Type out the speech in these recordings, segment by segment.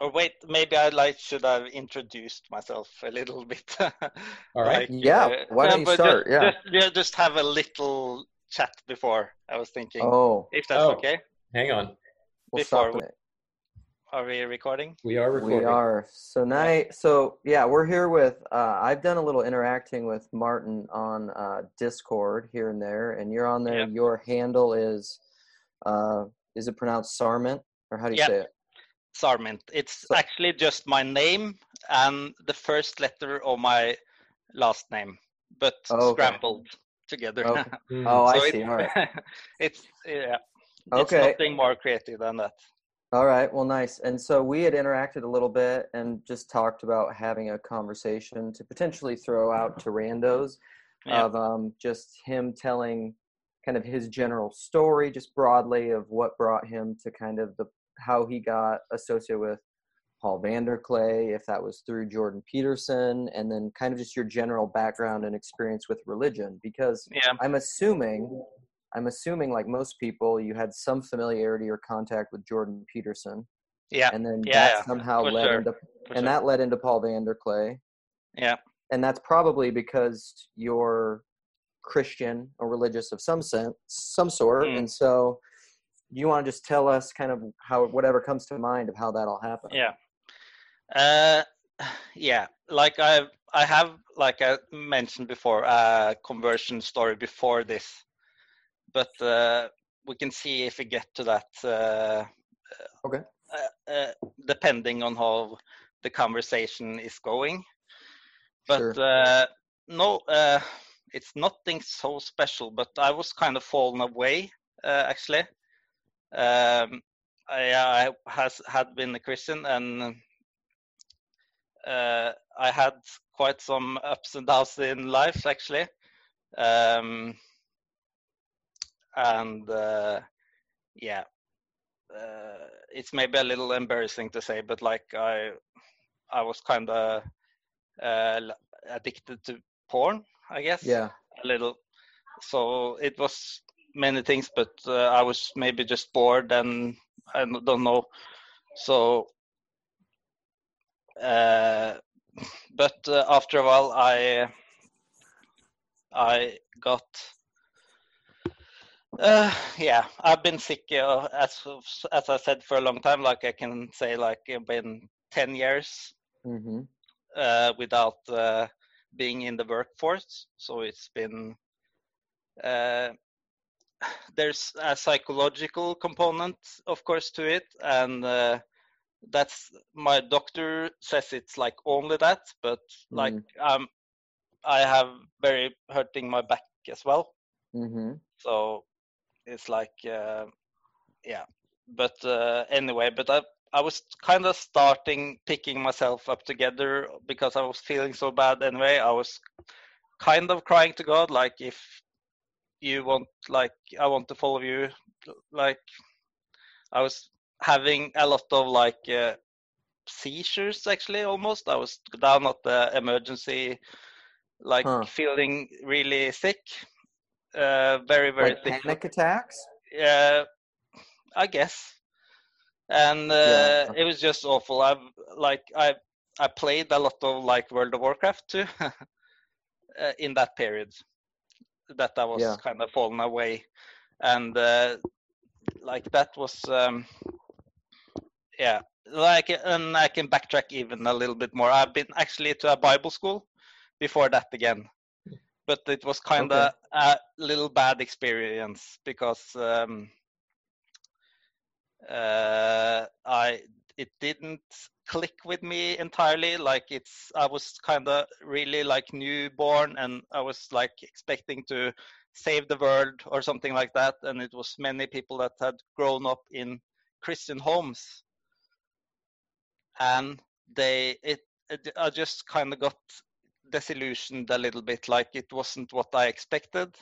or wait, maybe I like should have introduced myself a little bit. All right. Like, Yeah, uh, why don't you start? Just, Yeah. just, yeah, just have a little chat before. I was thinking, Oh, if that's Oh. okay. Hang on. we'll Before stop we- Are we recording? We are recording. We are. So night. So yeah, we're here with. Uh, I've done a little interacting with Martin on uh, Discord here and there, and you're on there. Yeah. Your handle is, uh, is it pronounced Sarment or how do you Yeah. say it? Sarmint. It's So- actually just my name and the first letter of my last name, but Oh, okay. scrambled together. Okay. Mm. Oh, I So see. it's, All right. it's yeah. It's Okay. nothing more creative than that. All right. Well, nice. And so we had interacted a little bit and just talked about having a conversation to potentially throw out to randos Yeah. of um, just him telling kind of his general story, just broadly of what brought him to kind of the how he got associated with Paul Vanderklay, if that was through Jordan Peterson, and then kind of just your general background and experience with religion. Because Yeah. I'm assuming, I'm assuming, like most people, you had some familiarity or contact with Jordan Peterson, Yeah. and then Yeah, that yeah, somehow for led sure, into, for and sure. that led into Paul Vanderklay, Yeah. and that's probably because you're Christian or religious of some sense, some sort, Mm. and so you want to just tell us kind of how whatever comes to mind of how that all happened. Yeah. Uh, yeah. Like I, I have, like I mentioned before, a conversion story before this, but uh, we can see if we get to that. Uh, Okay. Uh, uh, depending on how the conversation is going, but Sure. uh, no, uh, it's nothing so special. But I was kind of fallen away, uh, actually. Um, I, I has had been a Christian and uh, I had quite some ups and downs in life actually, um, and uh, yeah, uh, it's maybe a little embarrassing to say, but like I, I was kind of uh, addicted to porn, I guess Yeah. a little. So it was many things, but uh, I was maybe just bored and I don't know. So, uh, but uh, after a while, I I got. Uh, yeah, I've been sick uh, as as I said for a long time. Like I can say, like it's been ten years hmm uh, without uh, being in the workforce. So it's been uh, there's a psychological component, of course, to it, and uh, that's my doctor says it's like only that, but like um, I have very hurting my back as well. hmm So it's like uh, yeah, but uh, anyway, but I I was kind of starting picking myself up together because I was feeling so bad anyway. I was kind of crying to God, like if you want, like I want to follow you, like I was having a lot of like uh, seizures actually almost. I was down at the emergency, like Huh. feeling really sick, uh, very very Like sick. panic attacks. Yeah, I guess. And uh, Yeah. it was just awful. I've like I I played a lot of like World of Warcraft too uh, in that period that I was Yeah. kind of falling away, and uh, like that was um, yeah. Like and I can backtrack even a little bit more. I've been actually to a Bible school before that again, but it was kind of a little bad experience because um, uh, I it didn't click with me entirely. Like it's I was kind of really like newborn, and I was like expecting to save the world or something like that, and it was many people that had grown up in Christian homes, and they it, it I just kind of got disillusioned a little bit like it wasn't what i expected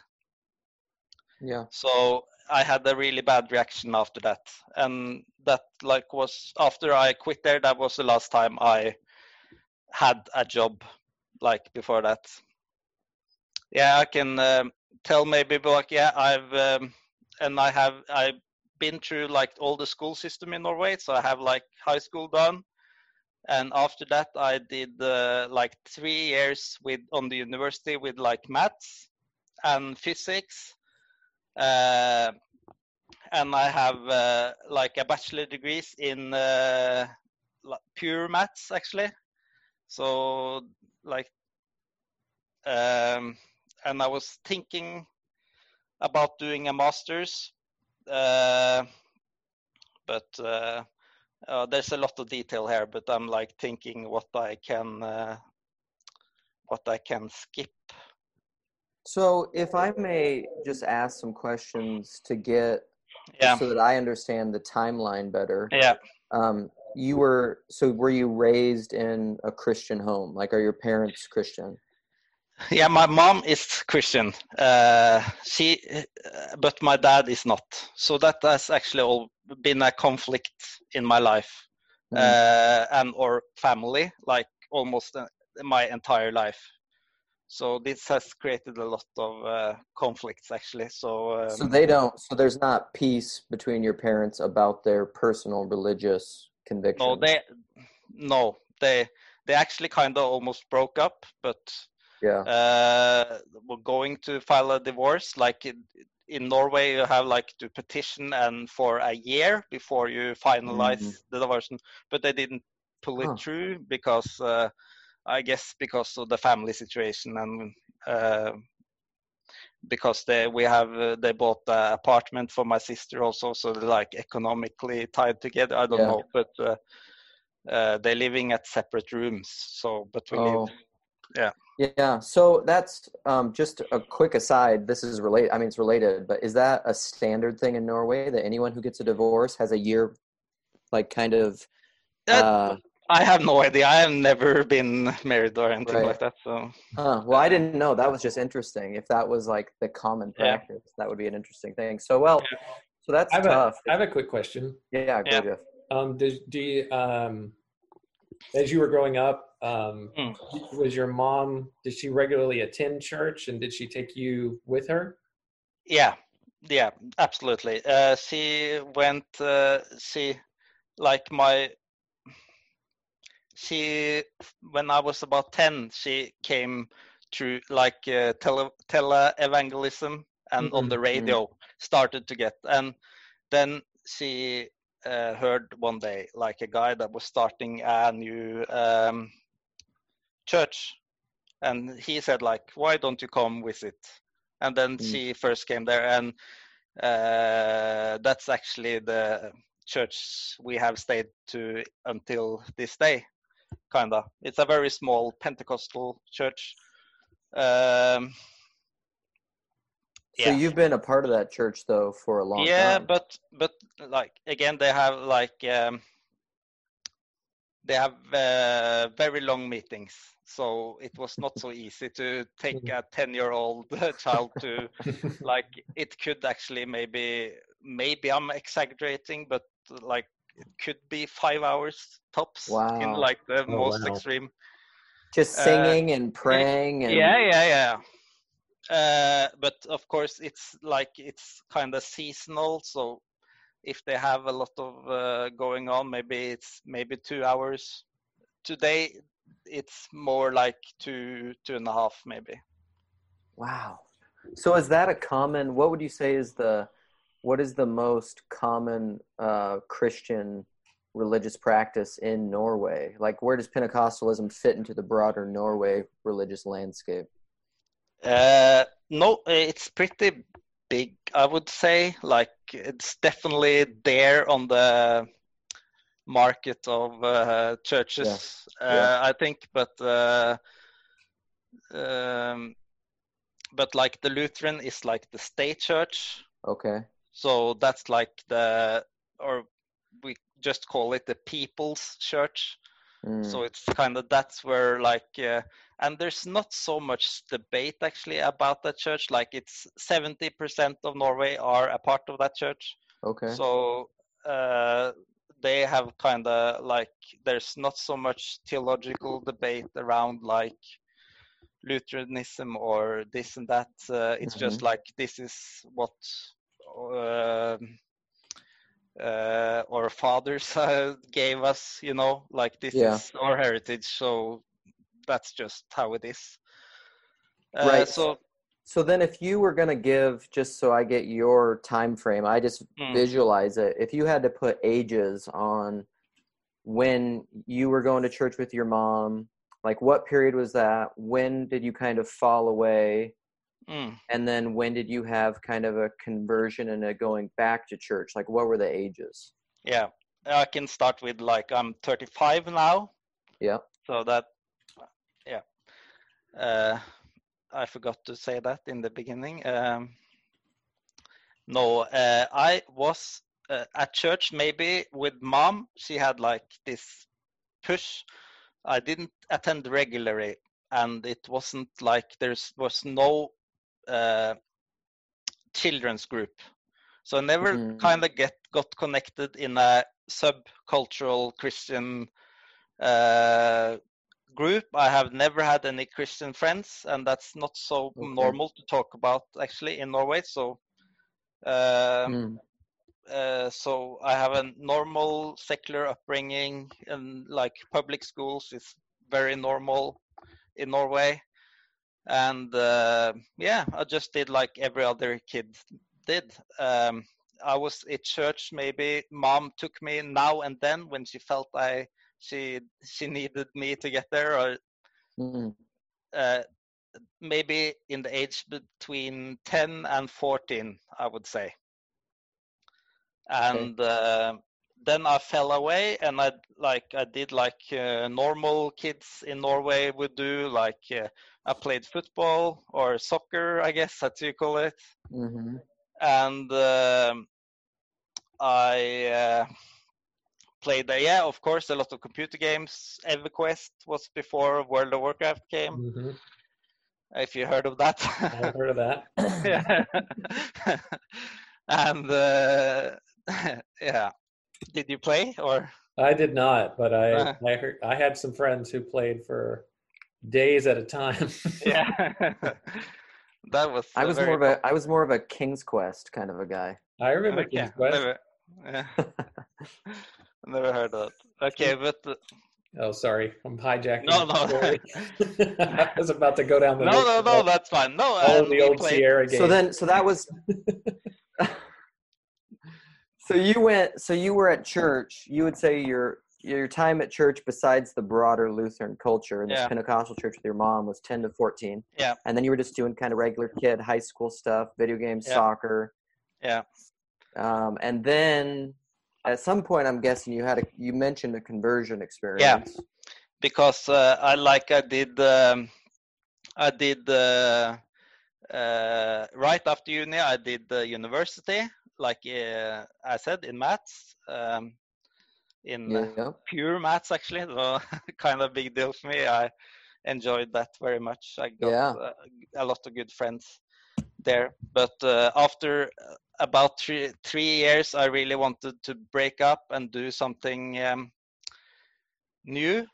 Yeah. so i had a really bad reaction after that. And that like was after i quit there that was the last time i had a job like before that. Yeah i can um, tell maybe but like yeah i've um, and i have i've been through like all the school system in norway. So i have like high school done. And after that I did uh, like three years with on the university with like maths and physics, uh, and I have uh, like a bachelor degrees in uh, pure maths actually. So like, um, and I was thinking about doing a master's, uh, but uh, uh, there's a lot of detail here. But I'm like thinking what I can uh, what I can skip. So, if I may just ask some questions to get Yeah, so that I understand the timeline better. yeah. Um, you were so were you raised in a Christian home? Like, are your parents Christian? Yeah, my mom is Christian. Uh, she, uh, but my dad is not. So that has actually all been a conflict in my life Mm. uh, and or family, like almost uh, my entire life. So this has created a lot of uh, conflicts actually. So, um, So they don't. So there's not peace between your parents about their personal religious convictions. no, they, no, they, they actually kind of almost broke up, but Yeah. uh, were going to file a divorce. Like in, in Norway, you have like to petition and for a year before you finalize Mhm. the divorce. But they didn't pull it Huh. through because uh, I guess because of the family situation and uh, because they we have uh, they bought an apartment for my sister also, so they're like economically tied together. I don't Yeah. know, but. Uh, uh, they're living at separate rooms, so but we Oh. live yeah. Yeah. So that's um, just a quick aside. This is related. I mean, it's related, but is that a standard thing in Norway that anyone who gets a divorce has a year, like, kind of? That- Uh, I have no idea. I have never been married or anything Right. like that. So huh. Well, I didn't know. That was just interesting. If that was like the common Yeah. practice, that would be an interesting thing. So, well, so that's I have, a, tough. I have a quick question. yeah. Go, Yeah. Jeff. Um, did, do you, um, as you were growing up, um, Mm. was your mom, did she regularly attend church and did she take you with her? yeah, yeah, absolutely. Uh, she went. Uh, she like my. She when I was about ten, she came through like uh, tele tele evangelism and on Mhm, the mhm. radio started to get and then she uh, heard one day like a guy that was starting a new um, church and he said like why don't you come with it and then Mm. she first came there and uh, that's actually the church we have stayed to until this day kinda. It's a very small pentecostal church. Um, So you've been a part of that church though for a long yeah time. Yeah, but but like again they have like um they have uh, very long meetings so it was not so easy to take a 10 year old child to like it could actually maybe maybe i'm exaggerating but like it could be five hours tops in like the Oh, most wow. extreme Just Uh, singing and praying and yeah yeah yeah uh, but of course it's like it's kind of seasonal so if they have a lot of uh, going on maybe it's maybe two hours today it's more like two two and a half maybe Wow. So is that a common? What would you say is the what is the most common uh, Christian religious practice in Norway? Like, where does Pentecostalism fit into the broader Norway religious landscape? Uh, no, it's pretty big. I would say like it's definitely there on the market of uh, churches. Yeah. Uh, I think, but uh, um, but like the Lutheran is like the state church, Okay. So that's like the or we just call it the people's church. Mm. So it's kind of that's where like uh, and there's not so much debate actually about that church. Like it's 70% of Norway are a part of that church. okay. So uh, they have kind of like there's not so much theological debate around like Lutheranism or this and that. Uh, it's just like this is what uh, our fathers uh, gave us. You know, like this Yeah. is our heritage, so that's just how it is. Uh, Right. So So then, if you were gonna give, just so I get your time frame, I just mm, visualize it. If you had to put ages on when you were going to church with your mom, like what period was that? When did you kind of fall away? Mm. And then when did you have kind of a conversion and a going back to church? Like what were the ages? Yeah, I can start with like I'm 35 now. Yeah. So that, yeah. Uh, I forgot to say that in the beginning. Um, no, uh, I was uh, at church maybe with mom. She had like this push. I didn't attend regularly, and it wasn't like there was no uh, children's group. So I never Mhm. kind of get got connected in a subcultural Christian uh, group. I have never had any Christian friends, and that's not so Okay. normal to talk about actually in Norway. So, um, Mm. uh, so I have a normal secular upbringing, and like public schools is very normal in Norway. And uh, yeah, I just did like every other kid did. Um, I was at church. Maybe mom took me now and then when she felt I she she needed me to get there, or Mm. uh, maybe in the age between 10 and 14 i would say and uh, then i fell away and i like i did like uh, normal kids in norway would do like uh, i played football or soccer i guess as you call it hmm and um, i uh, played uh, yeah of course a lot of computer games everquest was before world of warcraft came hmm if you heard of that. I've heard of that. yeah. and uh, yeah, did you play or? I did not, but I Uh. I heard I had some friends who played for days at a time. Yeah, that was. I was very more of a I was more of a King's Quest kind of a guy. I remember Okay, King's Quest. never, yeah. never heard of that. Okay, but uh, Oh, sorry, I'm hijacking. No, no. I was about to go down the no, no, no, that's fine. No, all and the old played- Sierra games. So then so that was So you went so you were at church. You would say your your time at church besides the broader Lutheran culture and this Yeah. Pentecostal church with your mom was 10 to 14. Yeah. And then you were just doing kind of regular kid high school stuff, video games, Yeah. soccer. Yeah. Um, and then at some point I'm guessing you had a you mentioned a conversion experience. Yeah. because uh, I like I did um, I did uh, uh, right after uni I did the university like uh, I said in maths um, in uh, Yeah. pure maths actually so kind of big deal for me. I enjoyed that very much. I got Yeah. uh, a lot of good friends there. But uh, after uh, about three three years I really wanted to break up and do something um, new.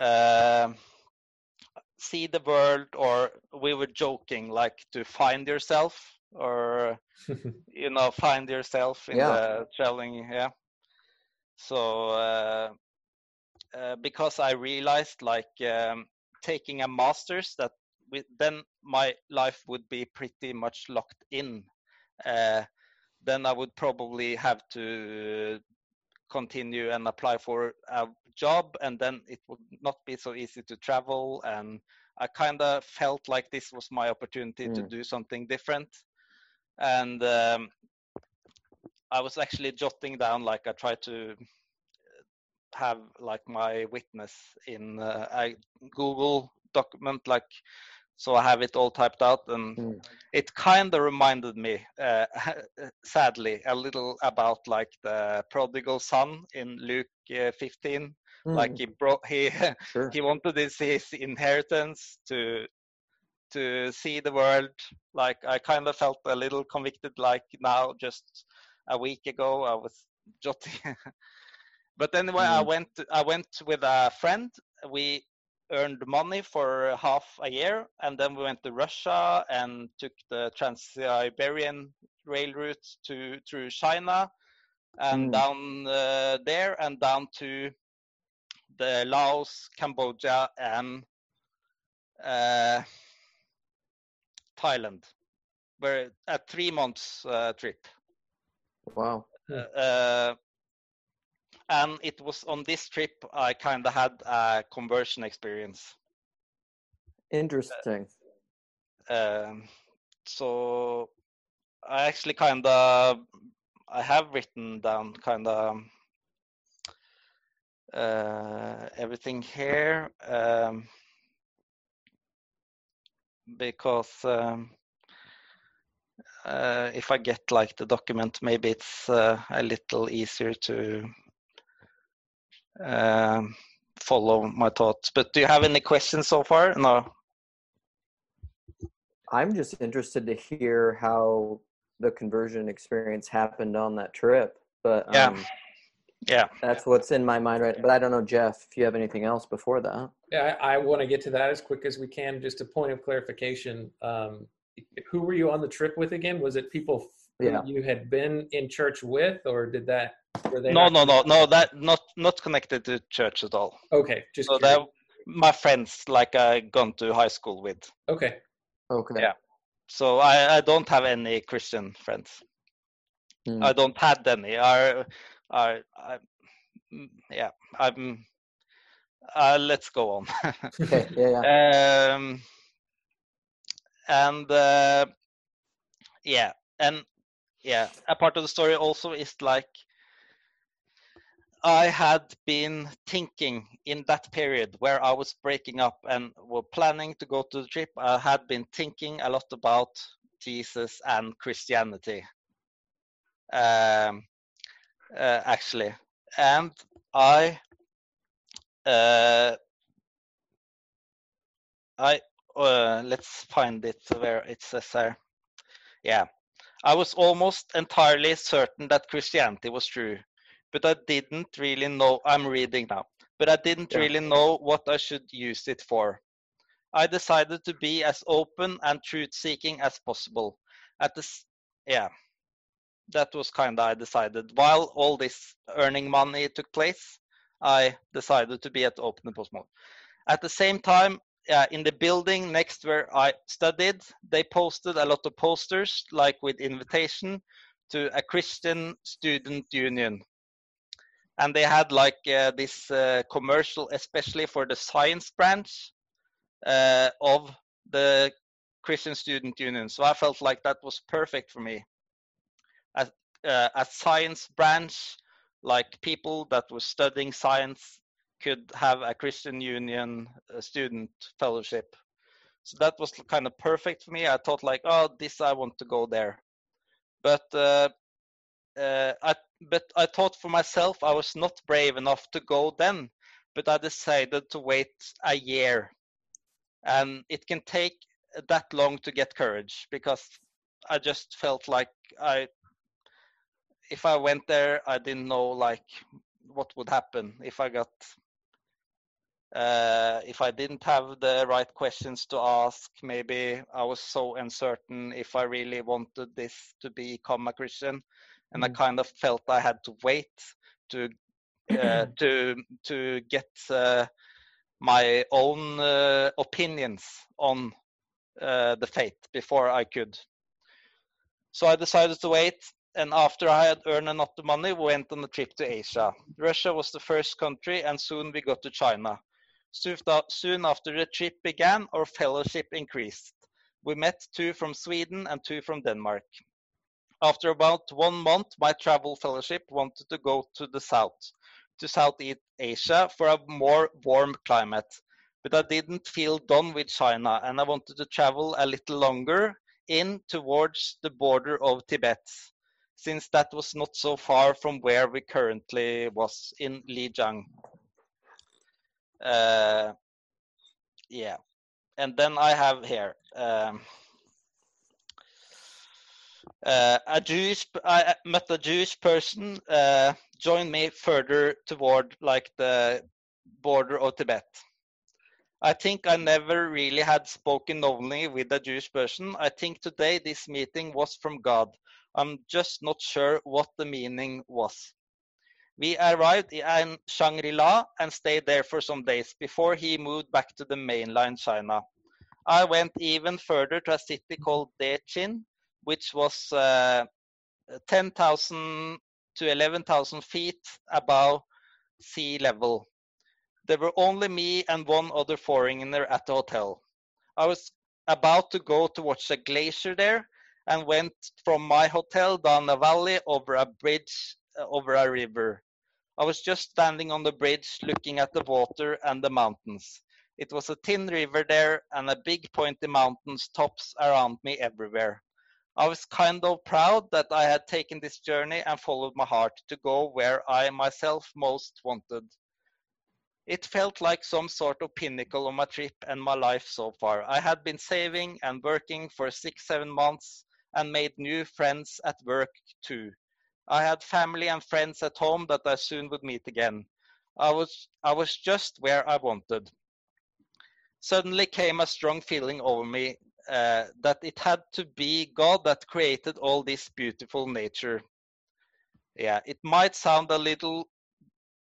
Um, see the world or we were joking like to find yourself or you know find yourself in Yeah. the traveling yeah so uh, uh, because i realized like um, taking a master's that with, then my life would be pretty much locked in uh, then i would probably have to continue and apply for a job and then it would not be so easy to travel and i kind of felt like this was my opportunity to Mm. do something different and um, i was actually jotting down like i tried to have like my witness in uh, a google document like so i have it all typed out and Mm. it kind of reminded me uh, sadly a little about like the prodigal son in luke uh, 15 like Mm, he brought he sure. he wanted his, his inheritance to to see the world like i kind of felt a little convicted like now just a week ago i was jotting but anyway i Mm. went i went with a friend we earned money for half a year and then we went to russia and took the trans-siberian rail route to through china and Mm. down uh, there and down to the Laos, Cambodia, and uh, Thailand. Where a three months uh, trip. Wow. Uh, and it was on this trip I kind of had a conversion experience. Interesting. Um, so I actually kind of I have written down kind of uh, everything here um, because um, uh, if I get like the document, maybe it's uh, a little easier to um, follow my thoughts. But do you have any questions so far? No. I'm just interested to hear how the conversion experience happened on that trip. But um, Yeah. That's what's in my mind right. But I don't know, Jeff, if you have anything else before that. Yeah, I, I want to get to that as quick as we can. Just a point of clarification. Um, who were you on the trip with again? Was it people Yeah. you had been in church with, or did that? Were they No, not- no, no, no. That not not connected to church at all. Okay, just So curious. that my friends, like I gone to high school with. okay. Okay. Yeah. So I, I don't have any Christian friends. Hmm. I don't had any. I, I, I mm, yeah. I'm. Uh, let's go on. Okay. Yeah. Yeah. um, and uh, yeah, and yeah, a part of the story also is like I had been thinking in that period where I was breaking up and were planning to go to the trip. I had been thinking a lot about Jesus and Christianity, um, uh, actually, and I. Uh, I uh, let's find it where it says there. Yeah, I was almost entirely certain that Christianity was true, but I didn't really know. I'm reading now, but I didn't Yeah. really know what I should use it for. I decided to be as open and truth-seeking as possible. At this, yeah, that was kind of I decided. While all this earning money took place, I decided to be at open as possible. At the same time, in the building next where I studied, they posted a lot of posters, like with invitation to a Christian student union. And they had like uh, this uh, commercial, especially for the science branch uh, of the Christian student union. So I felt like that was perfect for me. A, uh, a science branch, like people that were studying science could have a Christian Union uh, student fellowship. So that was kind of perfect for me. I thought like, oh, this I want to go there. But uh, uh, I but I thought for myself I was not brave enough to go then. But I decided to wait a year, and it can take that long to get courage because I just felt like I if I went there, I didn't know like what would happen if I got uh, if I didn't have the right questions to ask. Maybe I was so uncertain if I really wanted this to become a Christian, and I Mm. kind of felt I had to wait to uh, to to get uh, my own uh, opinions on uh, the faith before I could. So I decided to wait, and after I had earned enough money, we went on a trip to Asia. Russia was the first country, and soon we got to China. Soon after the trip began, our fellowship increased. We met two from Sweden and two from Denmark. After about one month, my travel fellowship wanted to go to the south, to Southeast Asia for a more warm climate. But I didn't feel done with China and I wanted to travel a little longer in towards the border of Tibet, since that was not so far from where we currently was in Lijiang. Uh, yeah, and then I have here um, uh, a Jewish. I met a Jewish person. Uh, joined me further toward like the border of Tibet. I think I never really had spoken only with a Jewish person. I think today this meeting was from God. I'm just not sure what the meaning was. We arrived in Shangri-La and stayed there for some days before he moved back to the mainland China. I went even further to a city called Deqin, which was uh, 10,000 to 11,000 feet above sea level. There were only me and one other foreigner at the hotel. I was about to go to watch a glacier there and went from my hotel down a valley over a bridge uh, over a river. I was just standing on the bridge looking at the water and the mountains. It was a thin river there and a big pointy mountains tops around me everywhere. I was kind of proud that I had taken this journey and followed my heart to go where I myself most wanted. It felt like some sort of pinnacle of my trip and my life so far. I had been saving and working for six, seven months and made new friends at work too. I had family and friends at home that I soon would meet again. I was I was just where I wanted. Suddenly came a strong feeling over me uh, that it had to be God that created all this beautiful nature. Yeah, it might sound a little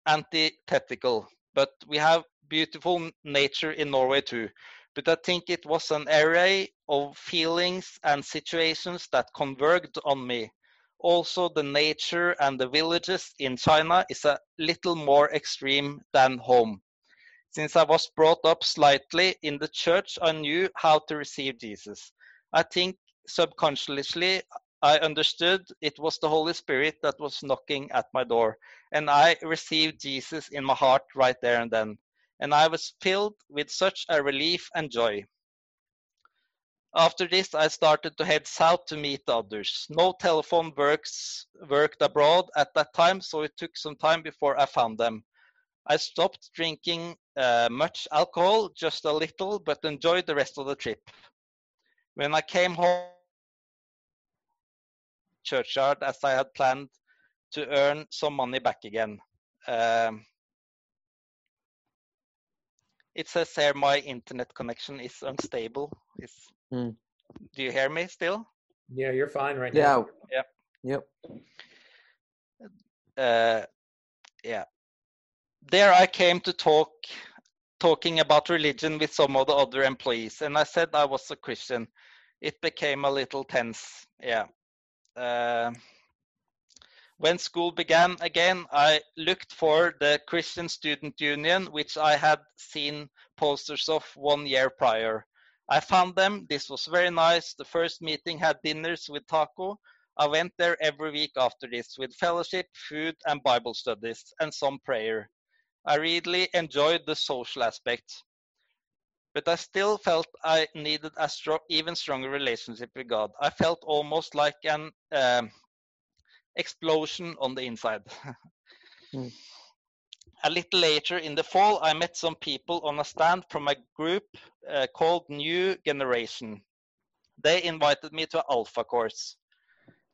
antithetical, but we have beautiful nature in Norway too. But I think it was an array of feelings and situations that converged on me. Also, the nature and the villages in China is a little more extreme than home. Since I was brought up slightly in the church, I knew how to receive Jesus. I think subconsciously I understood it was the Holy Spirit that was knocking at my door, and I received Jesus in my heart right there and then. And I was filled with such a relief and joy. After this, I started to head south to meet others. No telephone works worked abroad at that time, so it took some time before I found them. I stopped drinking uh, much alcohol, just a little, but enjoyed the rest of the trip. When I came home, churchyard as I had planned to earn some money back again. Um, it says here my internet connection is unstable. Is Hmm. do you hear me still? Yeah, you're fine right Yeah. now. Yeah. Yep. Uh, yeah. There I came to talk talking about religion with some of the other employees, and I said I was a Christian. It became a little tense. Yeah. Uh, when school began again, I looked for the Christian Student Union, which I had seen posters of one year prior. I found them. This was very nice. The first meeting had dinners with taco. I went there every week after this with fellowship, food, and Bible studies, and some prayer. I really enjoyed the social aspect. But I still felt I needed a stro- even stronger relationship with God. I felt almost like an um, explosion on the inside. Hmm. A little later in the fall, I met some people on a stand from a group uh, called New Generation. They invited me to an Alpha course.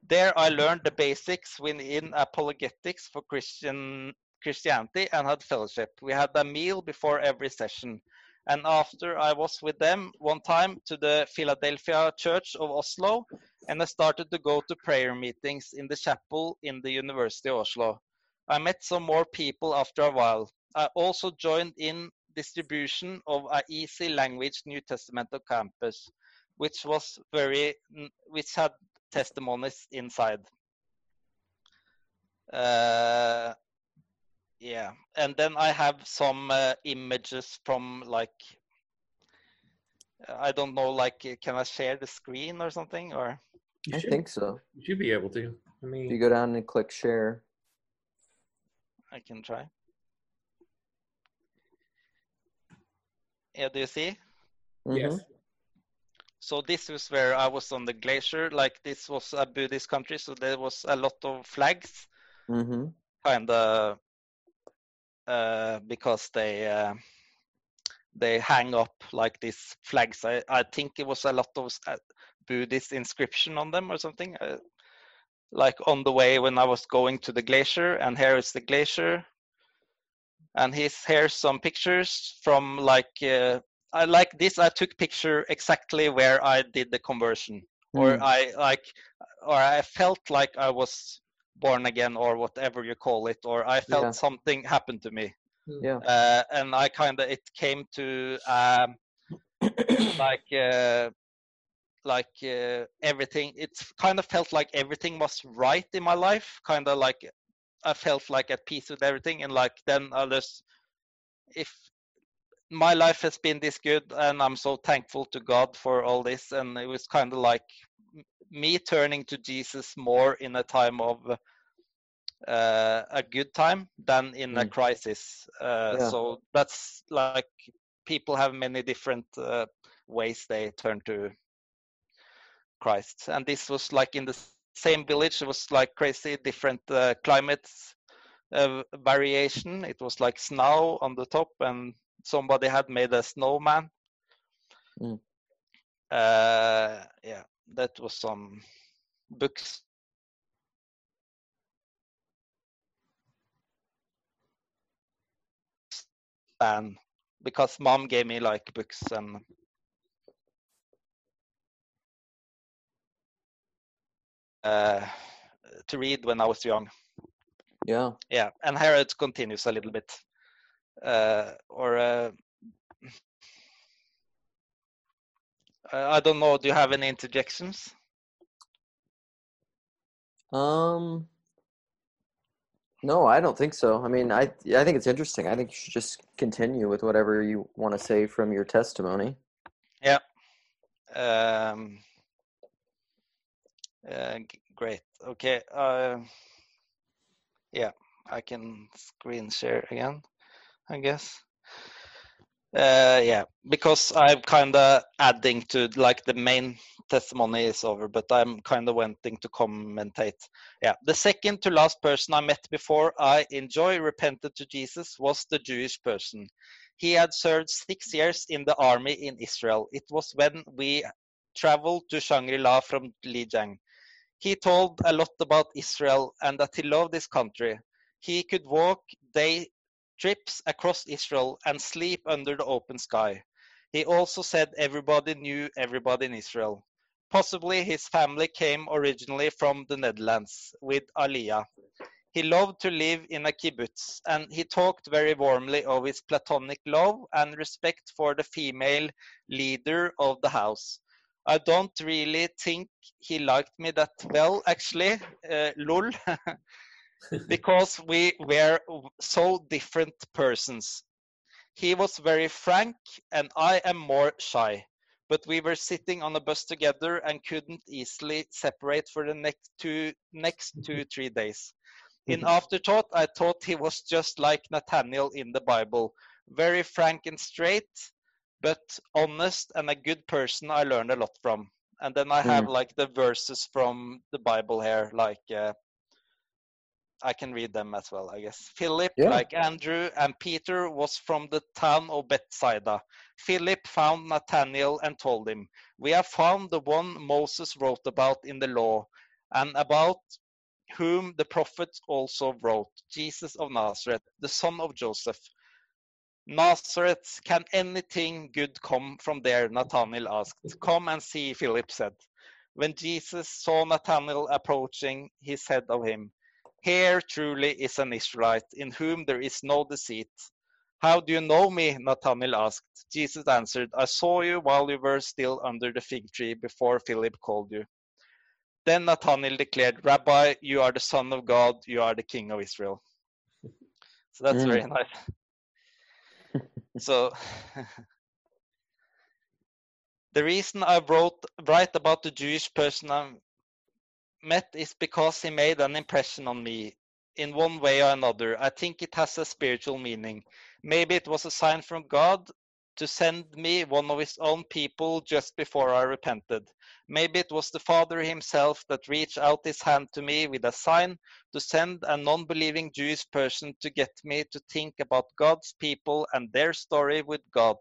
There, I learned the basics within apologetics for Christian Christianity and had fellowship. We had a meal before every session. And after I was with them one time to the Philadelphia Church of Oslo, and I started to go to prayer meetings in the chapel in the University of Oslo. I met some more people after a while. I also joined in distribution of a easy language New Testament on campus, which was very, which had testimonies inside. Uh, yeah, and then I have some uh, images from like, I don't know, like, uh, can I share the screen or something? Or You I should, think so. you should be able to. I If mean, you go down and click share. I can try. Yeah, do you see? yes. Mhm. So this was where I was on the glacier. Like this was a Buddhist country, so there was a lot of flags, Mhm. kind of, uh, because they uh, they hang up like these flags. I I think it was a lot of uh, Buddhist inscription on them or something. Uh, like on the way when I was going to the glacier, and here is the glacier, and he's here's some pictures from like uh, I like this. I took picture exactly where I did the conversion or Mm. I like, or I felt like I was born again, or whatever you call it, or I felt Yeah. something happened to me, Yeah. uh, and I kind of it came to um, like uh, like uh, everything. It's kind of felt like everything was right in my life, kind of like I felt like at peace with everything, and like then I just if my life has been this good and i'm so thankful to god for all this and it was kind of like m- me turning to jesus more in a time of uh, a good time than in a Mm. crisis uh, Yeah. so that's like people have many different uh, ways they turn to christ and this was like in the same village it was like crazy different uh, climates variation. It was like snow on the top, and somebody had made a snowman. Mm. Uh, yeah, that was some books. And because mom gave me like books and uh, to read when I was young. Yeah. yeah and here it continues a little bit uh, or uh, uh, i don't know do you have any interjections Um. No, I don't think so. I mean, I I think it's interesting. I think you should just continue with whatever you want to say from your testimony. Yeah. Um, uh, great okay uh, yeah i can screen share again i guess uh, yeah because i'm kind of adding to like the main testimony is over but i'm kind of wanting to commentate. Yeah the second to last person i met before i enjoy repented to jesus was the jewish person. He had served six years in the army in israel. It was when we traveled to shangri-la from lijiang. He told a lot about israel and that he loved his country. He could walk day trips across israel and sleep under the open sky he also said everybody knew everybody in israel Possibly his family came originally from the Netherlands with Aliyah. He loved to live in a kibbutz and he talked very warmly of his platonic love and respect for the female leader of the house. I don't really think he liked me that well, actually, uh, lol, because we were so different persons. He was very frank and I am more shy but we were sitting on a bus together and couldn't easily separate for the next two next two mm-hmm. three days. In mm-hmm. afterthought i thought he was just like nathaniel in the bible. Very frank and straight but honest and a good person i learned a lot from. And then i have mm. like the verses from the bible here like uh, I can read them as well, I guess. Philip, Yeah. like Andrew and Peter, was from the town of Bethsaida. Philip found Nathanael and told him, We have found the one Moses wrote about in the law, and about whom the prophets also wrote, Jesus of Nazareth, the son of Joseph. Nazareth, can anything good come from there? Nathanael asked. Come and see, Philip said. When Jesus saw Nathanael approaching, he said of him, here truly is an Israelite, in whom there is no deceit. How do you know me? Nathanael asked. Jesus answered, I saw you while you were still under the fig tree before Philip called you. Then Nathanael declared, Rabbi, you are the Son of God, you are the King of Israel. So that's Mm. very nice. so the reason I wrote write about the Jewish person met is because he made an impression on me in one way or another. I think it has a spiritual meaning. Maybe it was a sign from God to send me one of his own people just before I repented. Maybe it was the Father himself that reached out his hand to me with a sign to send a non believing Jewish person to get me to think about God's people and their story with God.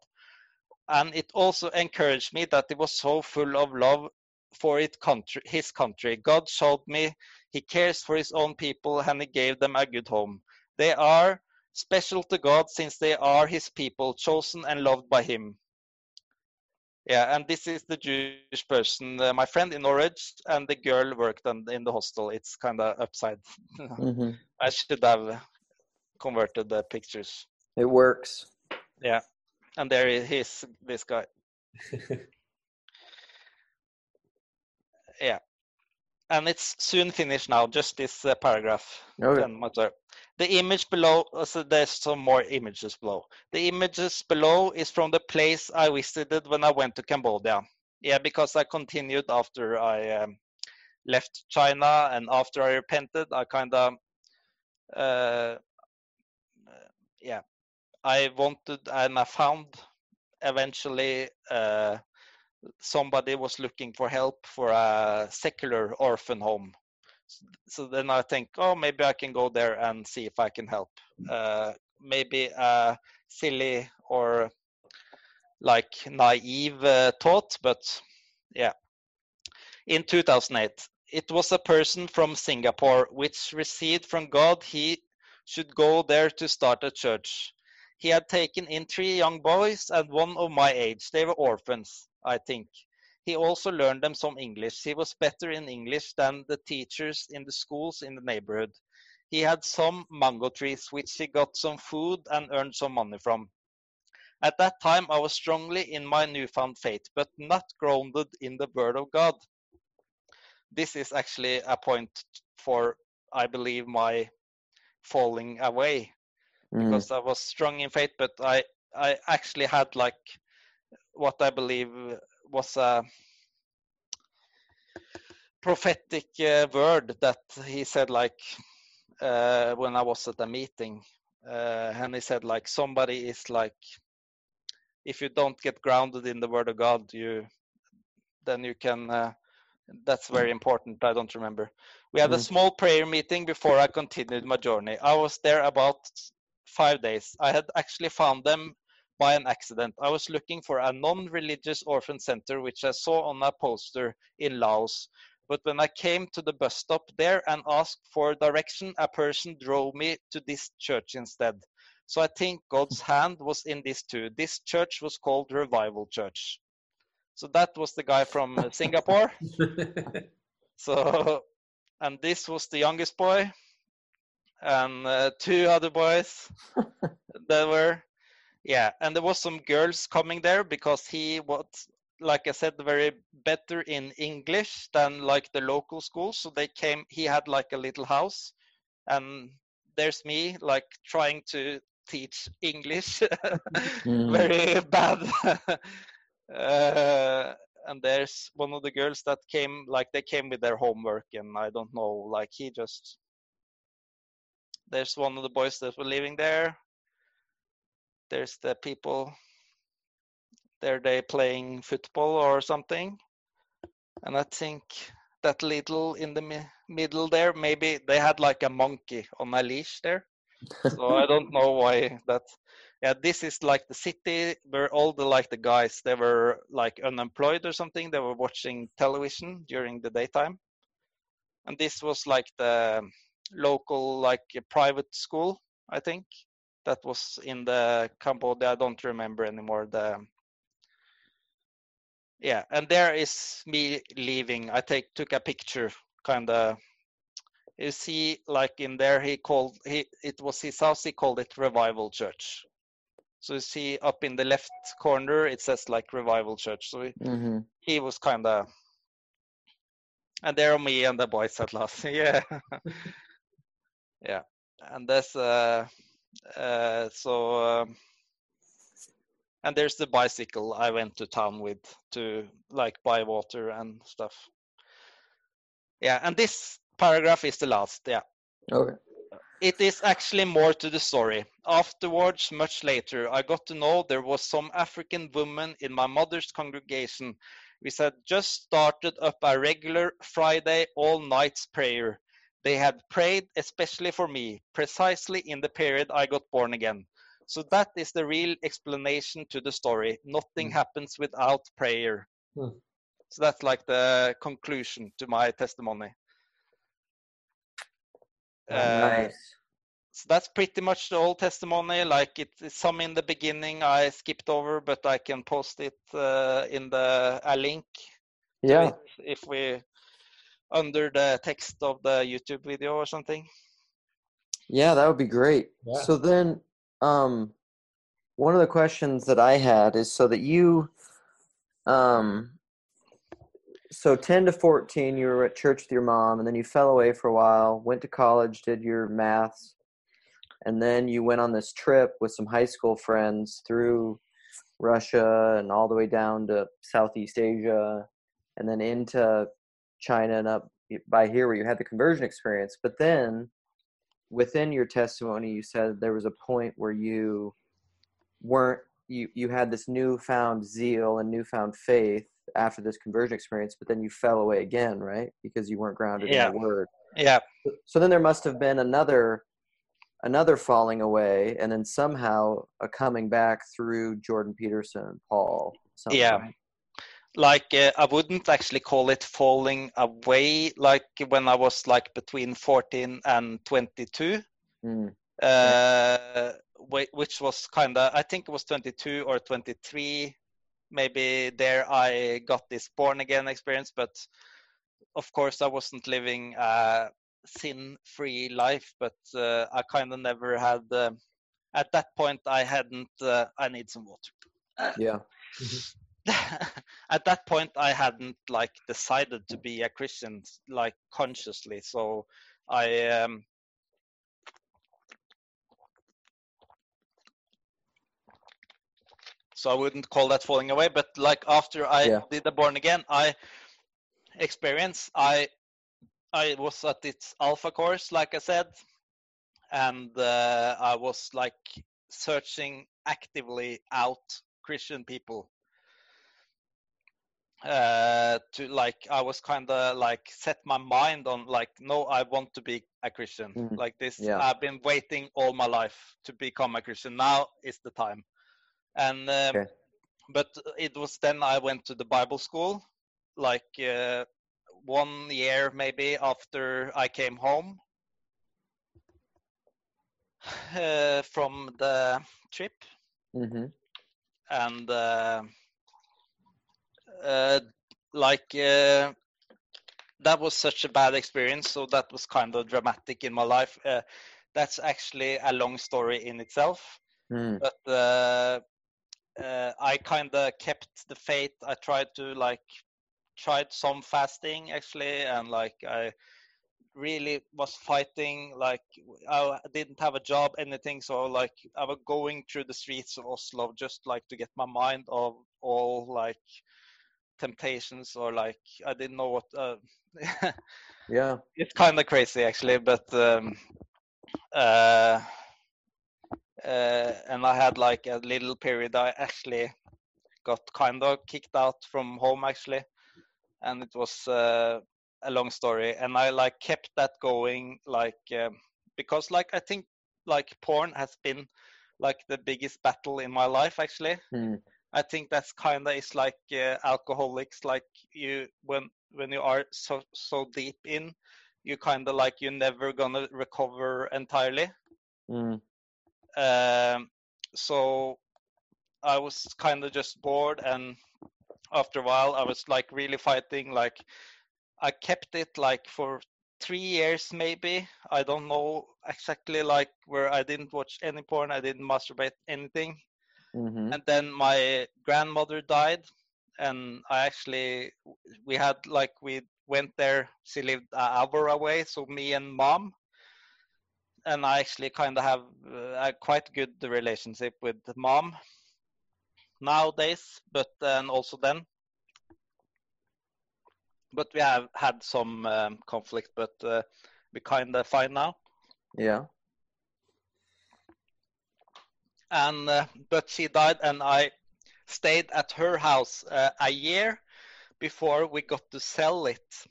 And it also encouraged me that it was so full of love for it country, his country. God showed me he cares for his own people and he gave them a good home. They are special to God since they are his people, chosen and loved by him. Yeah, and this is the Jewish person, uh, my friend in Norwich, and the girl worked on, in the hostel. It's kind of upside. hmm I should have converted the pictures. It works. Yeah, and there he is, this guy. Yeah, and it's soon finished now. Just this uh, paragraph. Okay. Much. The image below, uh, so there's some more images below. The images below is from the place I visited when I went to Cambodia. Yeah, because I continued after I um, left China and after I repented, I kind of, uh, yeah, I wanted and I found eventually uh, somebody was looking for help for a secular orphan home so then I think, oh, maybe I can go there and see if I can help. Uh, maybe a silly or like naive uh, thought, but yeah. In 2008, it was a person from Singapore which received from God he should go there to start a church. He had taken in three young boys and one of my age. They were orphans, I think. He also learned them some English. He was better in English than the teachers in the schools in the neighborhood. He had some mango trees which he got some food and earned some money from. At that time, I was strongly in my newfound faith, but not grounded in the Word of God. This is actually a point for, I believe, my falling away Mm. because I was strong in faith, but I I actually had like what I believe was a prophetic uh, word that he said like uh, when I was at a meeting, uh, and he said like somebody is like if you don't get grounded in the word of God, you then you can. Uh, that's very important. I don't remember. We had a Mm. small prayer meeting before I continued my journey. I was there about five days. I had actually found them by an accident. I was looking for a non religious orphan center, which I saw on a poster in Laos. But when I came to the bus stop there and asked for direction, a person drove me to this church instead. So I think God's hand was in this too. This church was called Revival Church. So that was the guy from Singapore. So, and this was the youngest boy, and uh, two other boys that were, yeah, and there was some girls coming there because he was, like I said, very better in English than like the local schools. So they came. He had like a little house, and there's me like trying to teach English, Mm. very bad. uh, and there's one of the girls that came like they came with their homework and i don't know like he just there's one of the boys that were living there there's the people there they playing football or something. And i think that little in the mi- middle there maybe they had like a monkey on a leash there. So i don't know why that yeah this is like the city where all the like the guys they were like unemployed or something. They were watching television during the daytime. And this was like the local like private school i think that was in the cambodia i don't remember anymore the yeah and there is me leaving. I take took a picture kind of you see like in there he called he it was his house he called it revival church. So you see up in the left corner it says like revival church. So he, hmm he was kind of and there are me and the boys at last. Yeah. Yeah. And that's uh so um, and there's the bicycle i went to town with to like buy water and stuff yeah and this paragraph is the last yeah Okay. it is actually more to the story. Afterwards, much later, I got to know there was some African woman in my mother's congregation. We had just started up a regular Friday all nights prayer. They had prayed especially for me, precisely in the period I got born again. So that is the real explanation to the story. Nothing Mm. happens without prayer. Hmm. So that's like the conclusion to my testimony. Uh, nice. So that's pretty much the old testimony. Like it's some in the beginning I skipped over, but I can post it uh, in the a link. Yeah. If we under the text of the YouTube video or something. Yeah, that would be great. Yeah. So then, um, one of the questions that I had is so that you, um, so 10 to 14, you were at church with your mom, and then you fell away for a while, went to college, did your maths, and then you went on this trip with some high school friends through Russia and all the way down to Southeast Asia, and then into China and up by here where you had the conversion experience. But then within your testimony, you said there was a point where you weren't you you had this newfound zeal and newfound faith after this conversion experience, but then you fell away again, right? Because you weren't grounded Yeah. in the word. Yeah, So then there must have been another another falling away and then somehow a coming back through Jordan Peterson, Paul. something, Yeah. Right? like uh, I wouldn't actually call it falling away. Like when I was like between 14 and 22. Mm, uh, whi- which was kind of I think it was 22 or 23. Maybe there I got this born again experience, but of course I wasn't living a sin-free life. But uh, I kind of never had. Uh, at that point, I hadn't. Uh, I need some water. yeah. at that point i hadn't like decided to be a christian like consciously so i um so i wouldn't call that falling away but like after i Yeah. did the born again i experience i i was at its alpha course like i said and uh, i was like searching actively out christian people uh to like i was kind of like set my mind on like no i want to be a christian Mhm. like this Yeah. i've been waiting all my life to become a christian now is the time and um, Okay. but it was then i went to the bible school like uh, one year maybe after i came home uh, from the trip hmm and uh, like uh, that was such a bad experience so that was kind of dramatic in my life. Uh, that's actually a long story in itself Mm, but uh, uh, i kind of kept the faith. I tried to like tried some fasting actually and like i really was fighting like i didn't have a job anything so like i was going through the streets of oslo just like to get my mind of all like temptations or like i didn't know what uh, yeah. it's kind of crazy actually but um uh uh and i had like a little period i actually got kind of kicked out from home actually and it was uh, a long story and i like kept that going like um, because like i think like porn has been like the biggest battle in my life actually Mm, I think that's kind of it's like uh, alcoholics. Like you, when when you are so so deep in, you kind of like you're never gonna recover entirely. mm, Um, so I was kind of just bored, and after a while, I was like really fighting. Like I kept it like for three years, maybe. I don't know exactly like where I didn't watch any porn, I didn't masturbate anything hmm and then my grandmother died and i actually we had like we went there she lived an hour away so me and mom. And i actually kind of have uh, a quite good relationship with mom nowadays but then also then. But we have had some um, conflict but uh, we kind of fine now. Yeah. And uh, but she died and i stayed at her house uh, a year before we got to sell it.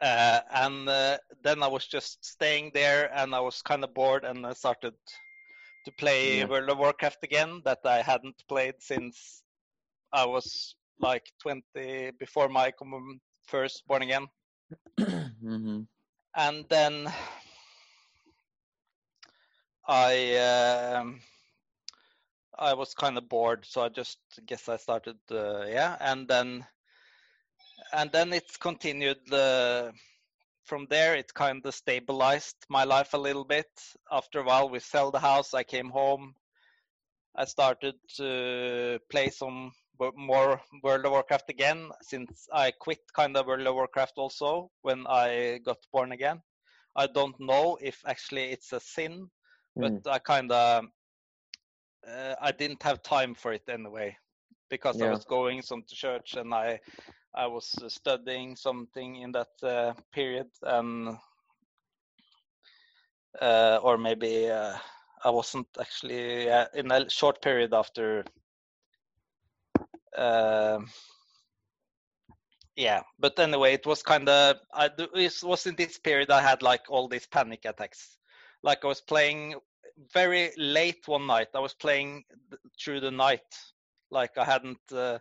Uh, and uh, then i was just staying there and i was kind of bored and i started to play Yeah. world of warcraft again that i hadn't played since i was like 20 before my first born again. Hmm and then I um, I was kind of bored, so I just guess I started, uh, yeah, and then and then it's continued. Uh, from there, it kind of stabilized my life a little bit. After a while, we sell the house. I came home. I started to play some more World of Warcraft again, since I quit kind of World of Warcraft also when I got born again. I don't know if actually it's a sin, but mm. I kind of uh, I didn't have time for it anyway because yeah. I was going some to church and I I was studying something in that uh, period and uh, or maybe uh, I wasn't actually in a short period after um, yeah but anyway it was kind of i it was in this period i had like all these panic attacks like i was playing very late one night. I was playing through the night, like I hadn't uh,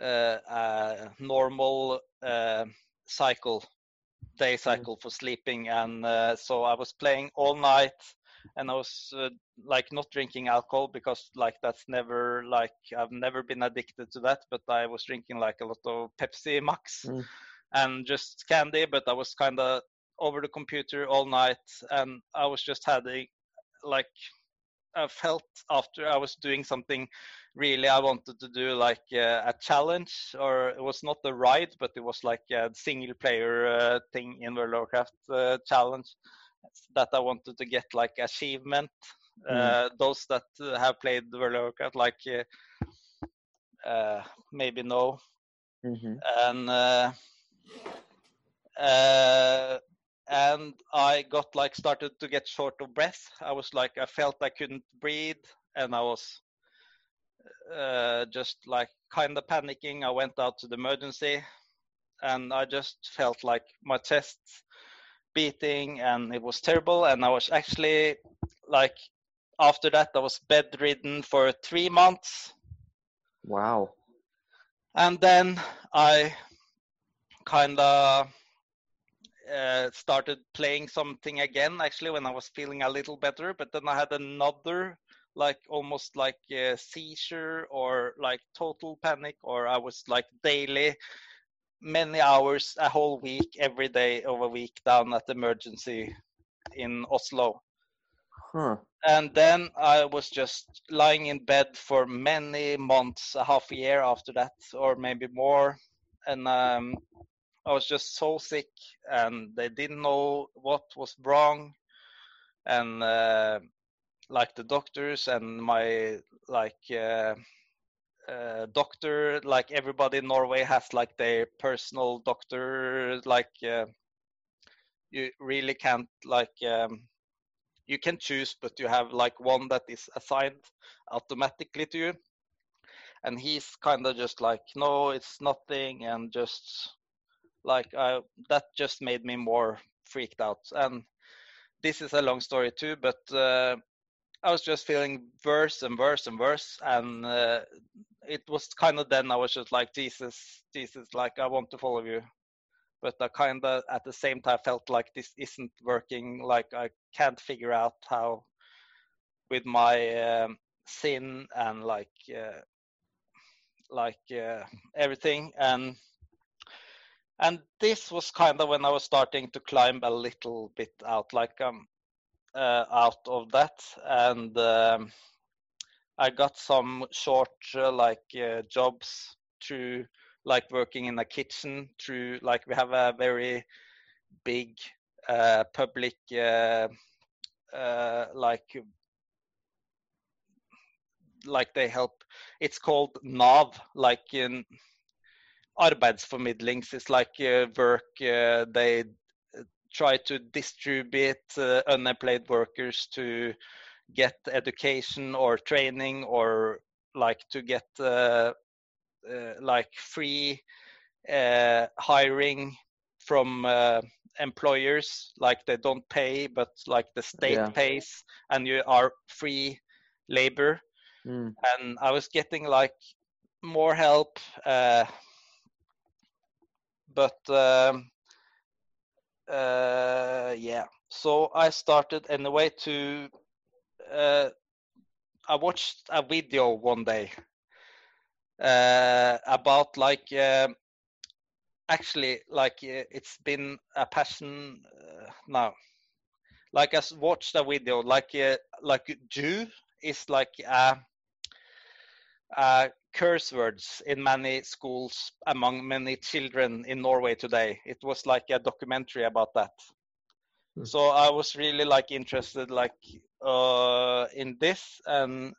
uh, a normal uh, cycle, day mm. cycle for sleeping, and uh, so I was playing all night, and I was uh, like not drinking alcohol because like that's never like I've never been addicted to that, but I was drinking like a lot of Pepsi Max. Mm. And just candy, but I was kind of over the computer all night and i was just having like I felt after I was doing something really I wanted to do like uh, a challenge or it was not a ride but it was like a single player uh, thing in World of Warcraft uh, challenge that I wanted to get like achievement mm. those that have played World of Warcraft like uh, uh, maybe know mm-hmm. and and I got like started to get short of breath. I was like I felt I couldn't breathe, and I was uh, just like kind of panicking. I went out to the emergency, and I just felt like my chest beating, and it was terrible. And I was actually like after that I was bedridden for three months. Wow. And then I kind of uh, started playing something again actually when I was feeling a little better, but then I had another like almost like a seizure or like total panic, or I was like daily many hours a whole week every day of a week down at emergency in Oslo. Huh. And then I was just lying in bed for many months, a half a year after that, or maybe more. And um, I was just so sick, and they didn't know what was wrong, and uh, like the doctors and my like uh, uh, doctor, like everybody in Norway has like their personal doctor, like uh, you really can't like um, you can choose, but you have like one that is assigned automatically to you. And he's kind of just like no it's nothing and just like I, that just made me more freaked out. And this is a long story too but uh, i was just feeling worse and worse and worse. And uh, it was kind of then i was just like jesus jesus like i want to follow you. But i kind of at the same time felt like this isn't working. Like i can't figure out how with my um, sin and like uh, like uh, everything. And and this was kind of when I was starting to climb a little bit out, like um, uh, out of that, and um, I got some short uh, like uh, jobs through like working in a kitchen. Through like we have a very big uh, public uh, uh, like like they help. It's called NAV, like in arbeidsformidlings is like uh, work uh, they uh, try to distribute unemployed workers to get education or training or like to get uh, uh, like free uh, hiring from employers like they don't pay but like the state yeah. pays and you are free labor mm. and i was getting like more help but um, uh, yeah so i started anyway to uh, I watched a video one day uh, about like uh, actually like it's been a passion uh, now. Like i watched a video like uh, like Jew is like a, a curse words in many schools among many children in Norway today. It was like a documentary about that. Hmm. So I was really like interested like uh, in this and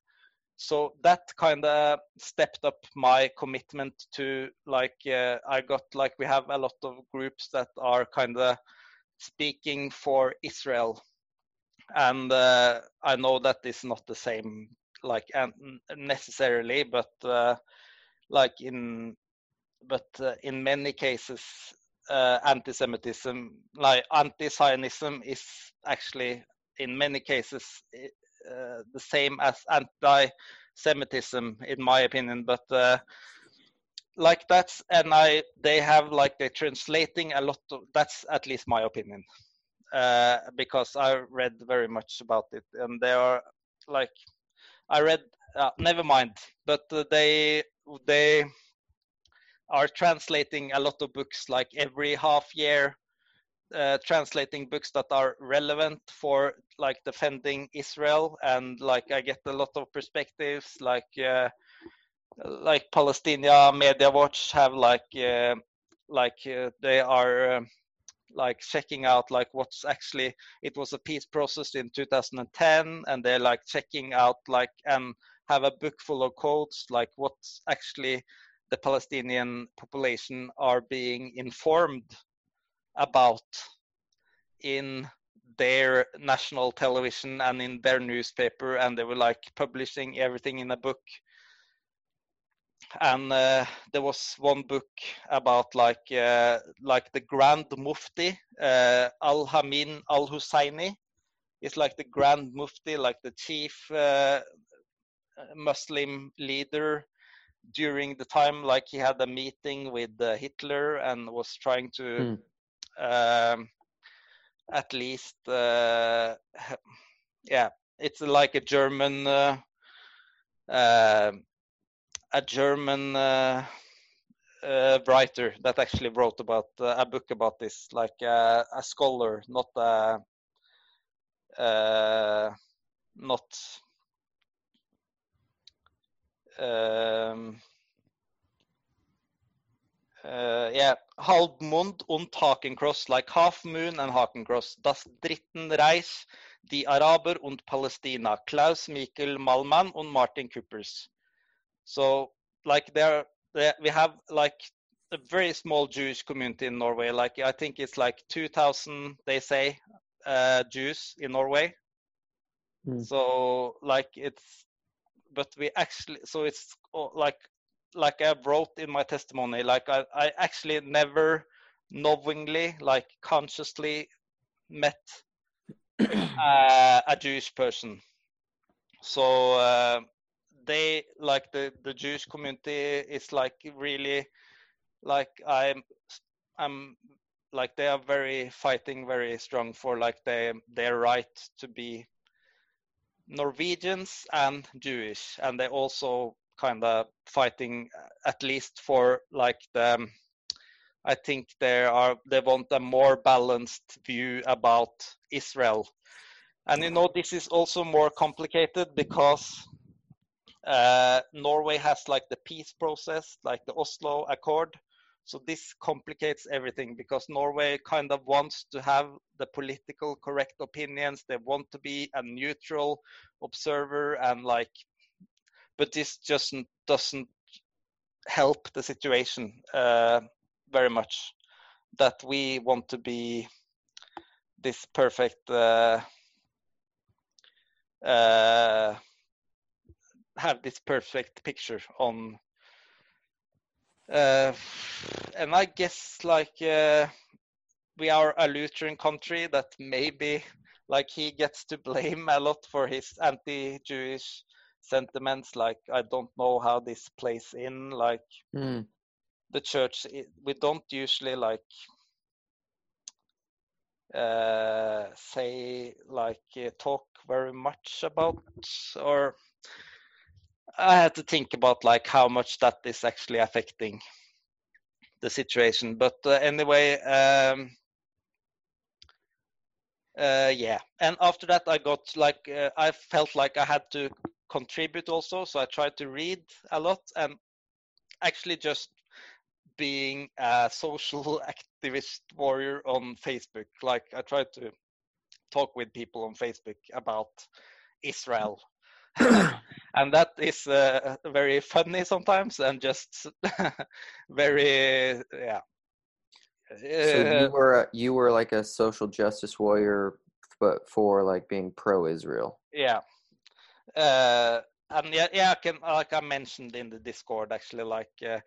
so that kind of stepped up my commitment to like uh, I got like we have a lot of groups that are kind of speaking for Israel and uh, I know that is not the same like necessarily but uh, like in but uh, in many cases uh, anti-semitism like anti-zionism is actually in many cases uh, the same as anti-semitism in my opinion but uh, like that's and i they have like they're translating a lot of that's at least my opinion uh, because i read very much about it and they are like i read uh, never mind but uh, they they are translating a lot of books like every half year uh, translating books that are relevant for like defending Israel. And like I get a lot of perspectives like uh, like Palestinian Media Watch have like uh, like uh, they are um like checking out like what's actually it was a peace process in 2010 and they're like checking out like and have a book full of quotes like what's actually the Palestinian population are being informed about in their national television and in their newspaper and they were like publishing everything in a book and uh, there was one book about like uh, like the grand mufti uh, al hamin al husseini It's like the grand mufti like the chief uh, muslim leader during the time. Like he had a meeting with uh, hitler and was trying to um, at least uh, yeah it's like a german uh, uh, a german uh, uh, writer that actually wrote about uh, a book about this like a scholar not a not um, uh, yeah, Halbmond und Hakenkreuz, like Half Moon and Hakenkreuz. Das Dritten Reich, Die Araber und Palästina. Klaus Michael Mallmann und Martin Cüppers. So, like, there, there we have like a very small Jewish community in Norway. Like, I think it's like 2,000, they say, uh, Jews in Norway. Hmm. So, like, it's, but we actually, so it's oh, like like I wrote in my testimony, like I, I actually never knowingly, like consciously met uh, a Jewish person. So uh, they like the the Jewish community is like really like I'm I'm like they are very fighting very strong for like their their right to be Norwegians and Jewish, and they also kind of fighting uh, at least for like the. I think they are they want a more balanced view about Israel, and you know this is also more complicated because uh, Norway has like the peace process, like the Oslo Accord. So this complicates everything because Norway kind of wants to have the political correct opinions. They want to be a neutral observer and like, but this just doesn't help the situation uh, very much. That we want to be this perfect. Uh, uh, have this perfect picture on uh, and I guess like uh, we are a Lutheran country that maybe like he gets to blame a lot for his anti-Jewish sentiments. Like I don't know how this plays in. Like Hmm. the church, we don't usually like uh, say like uh, talk very much about or I had to think about like how much that is actually affecting the situation. But uh, anyway, um, uh, yeah. And after that, I got like uh, I felt like I had to contribute also, so I tried to read a lot and actually just being a social activist warrior on Facebook. Like I tried to talk with people on Facebook about Israel and that is uh, very funny sometimes and just very yeah so you Uh, were you were like a social justice warrior, but for like being pro-Israel. yeah uh, and yeah yeah i can like i mentioned in the discord actually like uh,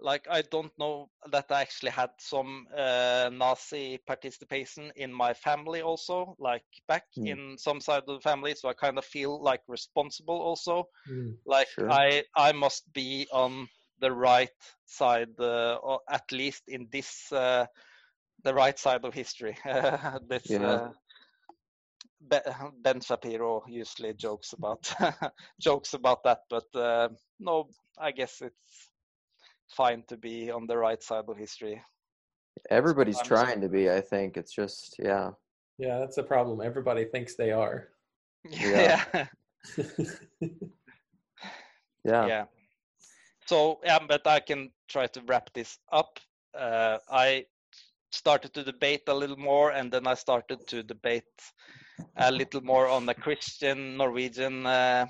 like i don't know that i actually had some uh, nazi participation in my family also like back Hmm. in some side of the family so i kind of feel like responsible also Mm. like Sure. i i must be on the right side uh, or at least in this uh, the right side of history this Yeah. uh, ben shapiro usually jokes about jokes about that but uh, no i guess it's fine to be on the right side of history Everybody's Sometimes- trying to be. I think it's just yeah. Yeah, that's the problem. Everybody thinks they are. Yeah. yeah. Yeah. yeah so yeah but i can try to wrap this up uh, i started to debate a little more and then i started to debate a little more on the christian norwegian uh,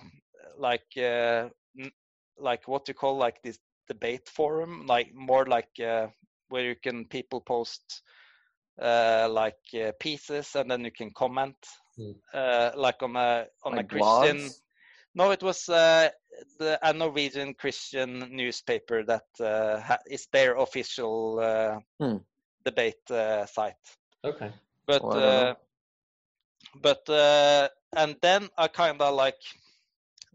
like uh, n- like what you call like this debate forum like more like uh, where you can people post uh, like uh, pieces and then you can comment Hmm. uh, like on a on Like a christian blogs? no, it was uh, the a Norwegian Christian newspaper that uh, ha- is their official uh, Hmm. debate uh, site. Okay. But Well, I don't know. uh, but uh, and then I kind of like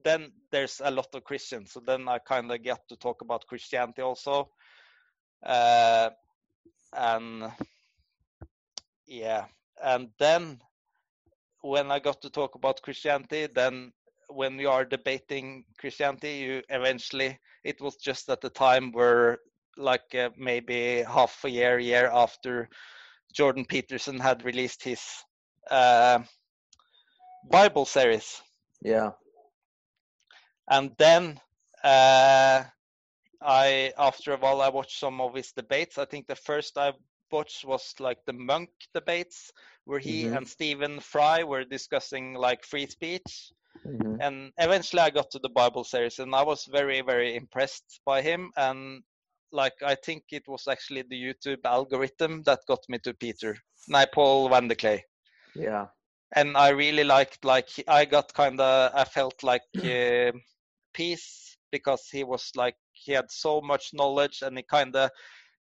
then there's a lot of Christians, so then I kind of get to talk about Christianity also, uh, and yeah, and then when I got to talk about Christianity, then when we are debating Christianity, you eventually it was just at the time where like uh, maybe half a year, year after Jordan Peterson had released his uh, Bible series, Yeah. And then uh, I after a while I watched some of his debates. I think the first I watched was like the Munk debates where he Mhm. and Stephen Fry were discussing like free speech hmm and eventually I got to the Bible series, and I was very, very impressed by him. And like I think it was actually the YouTube algorithm that got me to Peter, no, Paul VanderKlay. Yeah. And I really liked, like I got kind of, I felt like uh, peace because he was like he had so much knowledge, and he kind of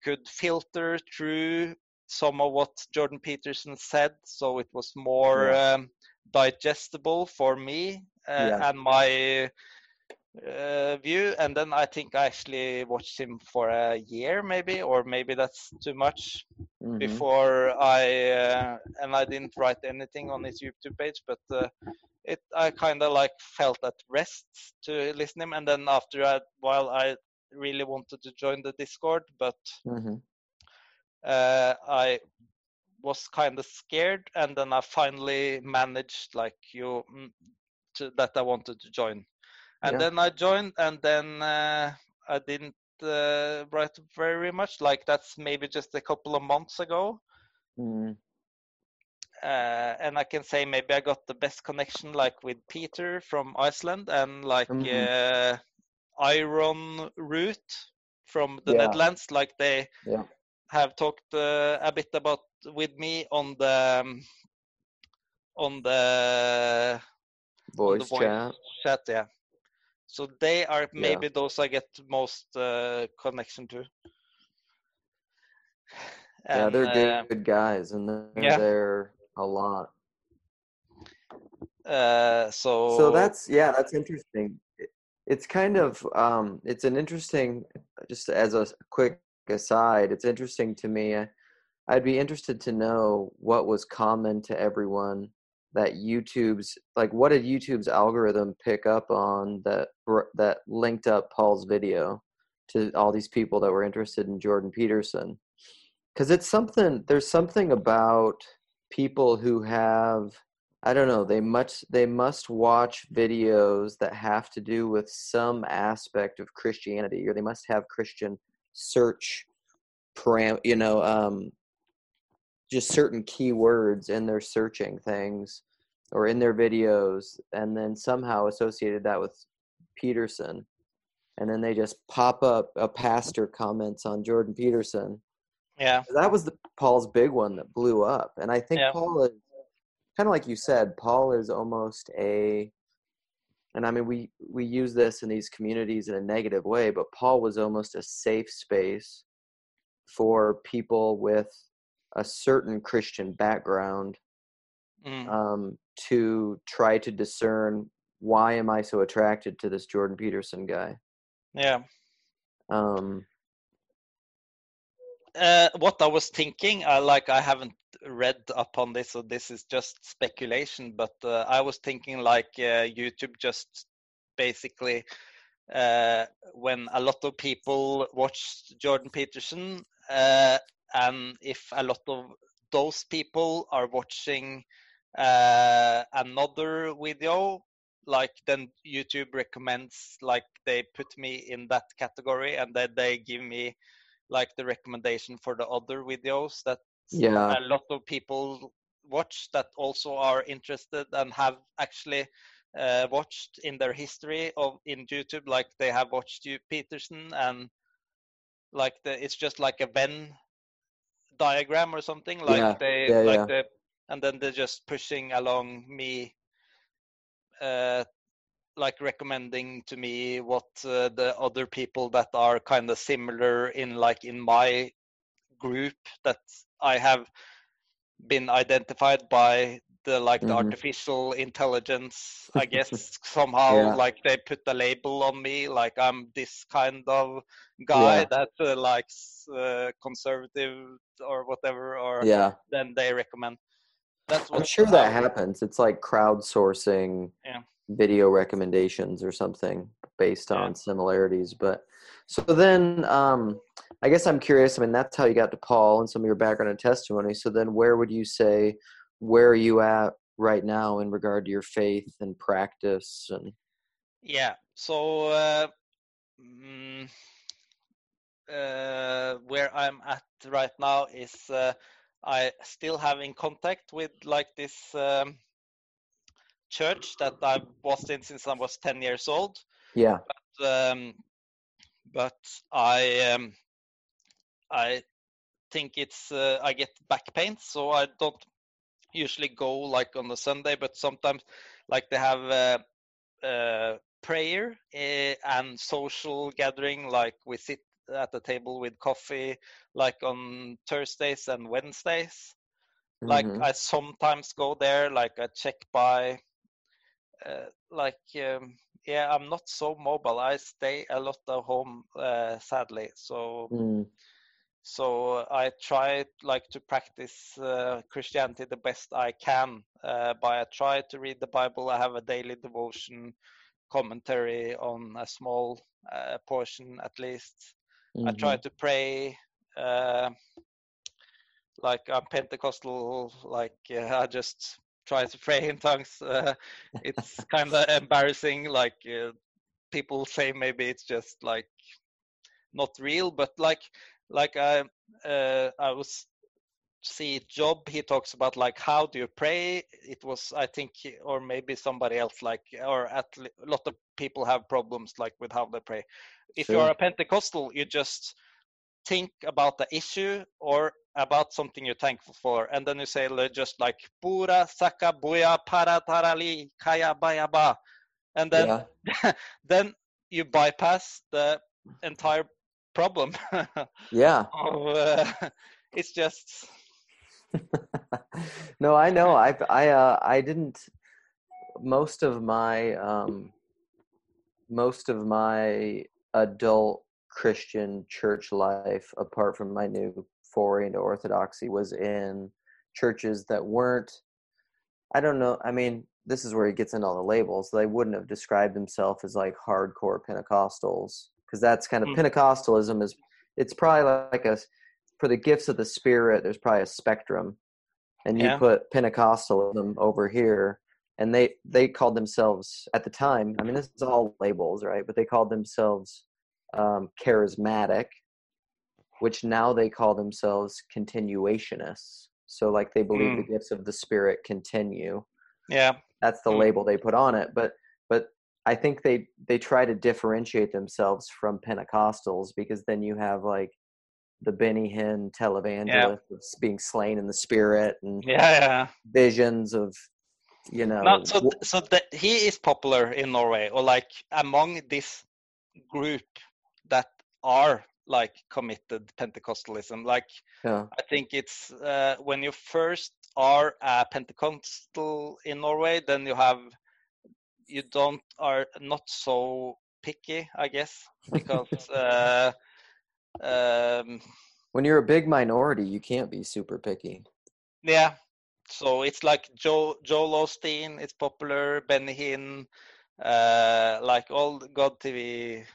could filter through some of what Jordan Peterson said, so it was more um, digestible for me uh, Yeah. and my uh, view. And then I think I actually watched him for a year, maybe, or maybe that's too much hmm before I uh, and I didn't write anything on his YouTube page, but uh, it I kind of like felt at rest to listen him, and then after a while I really wanted to join the Discord, but hmm uh, I was kind of scared, and then I finally managed, like you, mm, to, that I wanted to join, and Yeah. then I joined, and then uh, I didn't uh, write very much. Like that's maybe just a couple of months ago, hmm uh, and I can say maybe I got the best connection, like with Peter from Iceland, and like Mhm. uh, Iron Root from the Yeah. Netherlands. Like they Yeah. have talked uh, a bit about with me on the um, on the on the Voice chat. chat, yeah. So they are Yeah. maybe those I get most uh, connection to. yeah, they're good, uh, good guys, and they're yeah. there a lot. uh, so so that's yeah that's interesting it's kind of um it's an interesting just as a quick aside it's interesting to me I'd be interested to know what was common to everyone that YouTube's like what did YouTube's algorithm pick up on that that linked up Paul's video to all these people that were interested in Jordan Peterson cuz it's something there's something about people who have I don't know they much they must watch videos that have to do with some aspect of Christianity or they must have Christian search param you know um just certain keywords in their searching things or in their videos and then somehow associated that with Peterson and then they just pop up a pastor comments on Jordan Peterson. Yeah. That was the Paul's big one that blew up. And I think Yeah. Paul is kind of like you said, Paul is almost a and I mean we we use this in these communities in a negative way, but Paul was almost a safe space for people with a certain Christian background Mm. um, to try to discern why am I so attracted to this Jordan Peterson guy. Yeah. Um, Uh, what I was thinking, I like I haven't read up on this, so this is just speculation. But uh, I was thinking like uh, YouTube just basically uh, when a lot of people watch Jordan Peterson, uh, and if a lot of those people are watching uh, another video, like then YouTube recommends like they put me in that category, and then they give me like the recommendation for the other videos that yeah, a lot of people watch that also are interested and have actually uh, watched in their history of in YouTube, like they have watched you Peterson and like the it's just like a Venn diagram or something like Yeah, they yeah, like yeah. the and then they're just pushing along me uh like recommending to me what uh, the other people that are kind of similar in like in my group that I have been identified by the like the Mhm. artificial intelligence I guess somehow Yeah. like they put a label on me like I'm this kind of guy Yeah. that uh, likes uh, conservative or whatever or yeah. then they recommend that's what I'm sure that happens. It's like crowdsourcing Yeah. Video recommendations or something based Yeah. on similarities. But so then, um, I guess I'm curious. I mean, that's how you got to Paul and some of your background and testimony. So then, where would you say where are you at right now in regard to your faith and practice and Yeah. So uh, mm, uh, where I'm at right now is uh, I still have in contact with like this um, church that I was in since I was 10 years old. yeah, Um, but I um, I think it's uh, I get back pain, so I don't usually go like on the Sunday, but sometimes like they have uh, uh, prayer uh, and social gathering, like we sit at the table with coffee, like on Thursdays and Wednesdays. Like mhm, I sometimes go there, like I check by, uh, like um, yeah, I'm not so mobile. I stay a lot at home, uh, sadly. So mm, so I try like to practice uh, Christianity the best I can. Uh, by I try to read the Bible. I have a daily devotion commentary on a small uh, portion at least. I try mhm. to pray. Uh, like I'm Pentecostal. Like uh, I just try to pray in tongues. Uh, it's kind of embarrassing. Like uh, people say maybe it's just like not real, but like like I uh, I was see Job. He talks about like how do you pray? It was I think or maybe somebody else like or at a lot of people have problems like with how they pray. If you're a Pentecostal, you just think about the issue or about something you're thankful for, and then you say just like pura saka buya para tarali kaya baya ba, and then yeah, then you bypass the entire problem. yeah. of, uh, it's just no, I know. I I uh, I didn't. Most of my um, most of my adult Christian church life, apart from my new foray into orthodoxy was in churches that weren't i don't know i mean this is where he gets into all the labels they wouldn't have described themselves as like hardcore pentecostals because that's kind of Mm. pentecostalism is it's probably like a for the gifts of the spirit there's probably a spectrum and you Yeah. put pentecostalism over here and they they called themselves at the time i mean this is all labels right but they called themselves um, charismatic which now they call themselves continuationists so like they believe the gifts of the spirit continue Yeah. that's the Mm. label they put on it but but i think they they try to differentiate themselves from pentecostals because then you have like the benny hinn televangelist of being slain in the spirit and Yeah. Yeah. visions of you know No, so so that he is popular in Norway, or like among this group that are like committed Pentecostalism. Like yeah, I think it's uh, when you first are a Pentecostal in Norway, then you have you don't are not so picky, I guess, because uh, um, when you're a big minority you can't be super picky yeah. So it's like Joe Joel Osteen, it's popular, Benny Hinn, uh, like all God TV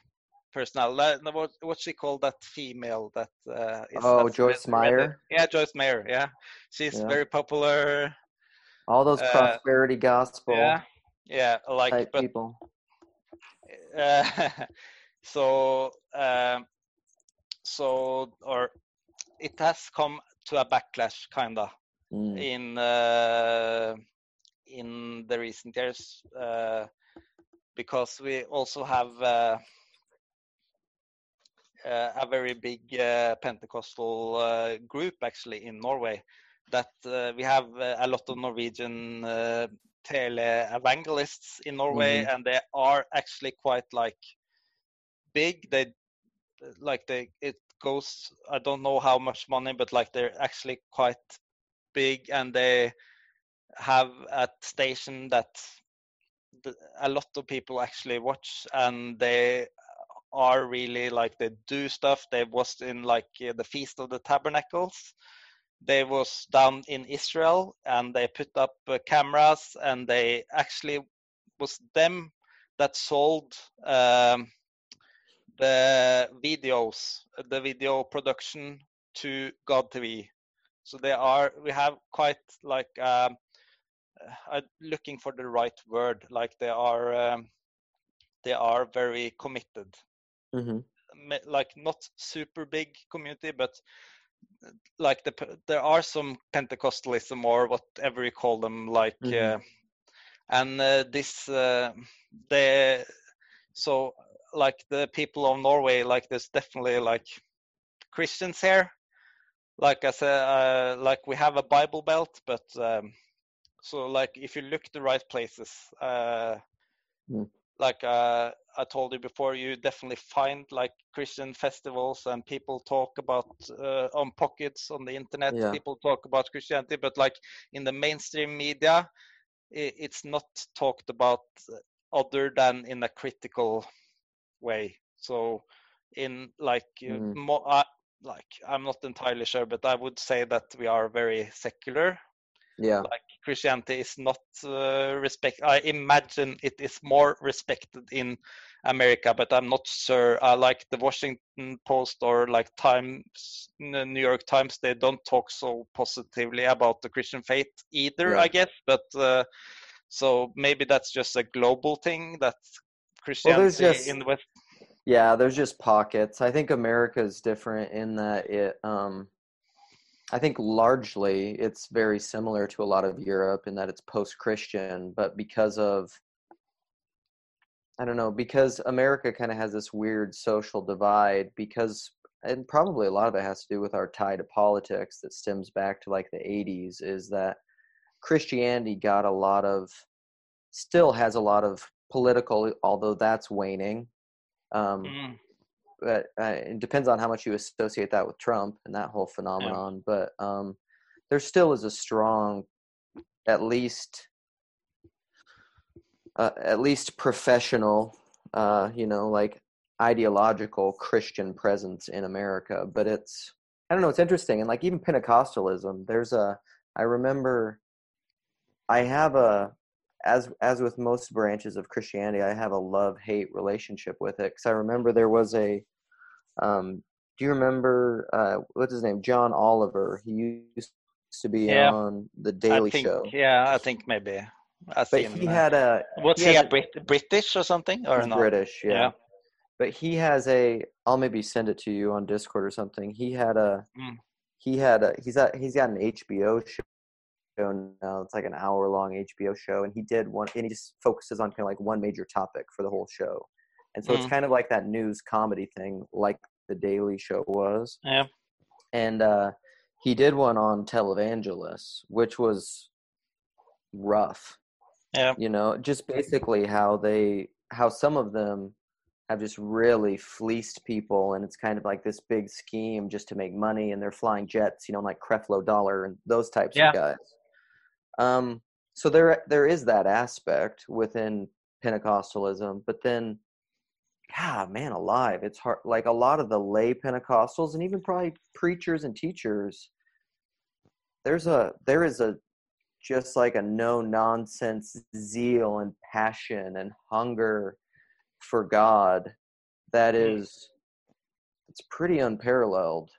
no, What what's she called? That female that uh, is Oh, Joyce read- read it. Meyer? Yeah, Joyce Meyer. Yeah, she's Yeah. very popular. all those Uh, prosperity gospel Yeah, yeah, like but people uh, so um, so or it has come to a backlash kinda Mm. in uh, in the recent years uh, because we also have uh, a very big uh, Pentecostal uh, group actually in Norway. That uh, we have uh, a lot of Norwegian uh, tele evangelists in Norway, and they are actually quite like big. They like they it goes. I don't know how much money, but like they're actually quite big, and they have a station that the, a lot of people actually watch, and they are really like they do stuff. They was in like uh, the Feast of the Tabernacles. They was down in Israel and they put up uh, cameras and they actually was them that sold um, the videos, the video production to God TV. So they are we have quite like um, I'm looking for the right word. Like they are um, they are very committed hmm like not super big community, but uh, like the there are some Pentecostalism or whatever you call them, like Mhm. uh, and uh, this uh, the so like the people of Norway, like there's definitely like Christians here. Like I said, uh, like we have a Bible Belt, but um, so like if you look the right places, uh, Mm. like uh, I told you before, you definitely find like Christian festivals and people talk about uh, on pockets on the internet. Yeah. People talk about Christianity, but like in the mainstream media, i it's not talked about other than in a critical way. So in like uh, Mm. mo- uh, like I'm not entirely sure, but I would say that we are very secular yeah like Christianity is not uh, respect. I imagine it is more respected in America, but I'm not sure. I like the Washington Post or like Times, New York Times. They don't talk so positively about the Christian faith either. Yeah. I guess, but uh, so maybe that's just a global thing that Christianity just- in the West. Yeah, there's just pockets. I think America is different in that it um I think largely it's very similar to a lot of Europe in that it's post-Christian, but because of I don't know, because America kind of has this weird social divide because and probably a lot of it has to do with our tie to politics that stems back to like the 80s is that Christianity got a lot of still has a lot of political although that's waning um, Mm, uh, it depends on how much you associate that with Trump and that whole phenomenon. But um, there still is a strong, at least, uh, at least professional, uh, you know, like ideological Christian presence in America. But it's I don't know. It's interesting, and like even Pentecostalism, there's a. I remember. I have a, as as with most branches of Christianity, I have a love hate relationship with it because I remember there was a. Um, do you remember uh, what's his name? John Oliver. He used to be Yeah. on the Daily I think, Show. Yeah, I think maybe. I But he uh, had a What's he he, a a- Brit- British or something or not? British, yeah. Yeah. But he has a. I'll maybe send it to you on Discord or something. He had a. Mm. He had a. He's at. He's got an HBO show now. It's like an hour long HBO show, and he did one. And he just focuses on kind of like one major topic for the whole show, and so it's Mm. kind of like that news comedy thing, like the Daily Show was. Yeah. And uh, he did one on televangelists, which was rough Yeah. you know just basically how they how some of them have just really fleeced people and it's kind of like this big scheme just to make money and they're flying jets you know like creflo dollar and those types Yeah. of guys um so there there is that aspect within pentecostalism but then god man alive it's hard like a lot of the lay pentecostals and even probably preachers and teachers there's a there is a just like a no nonsense zeal and passion and hunger for God that Mm. it's pretty unparalleled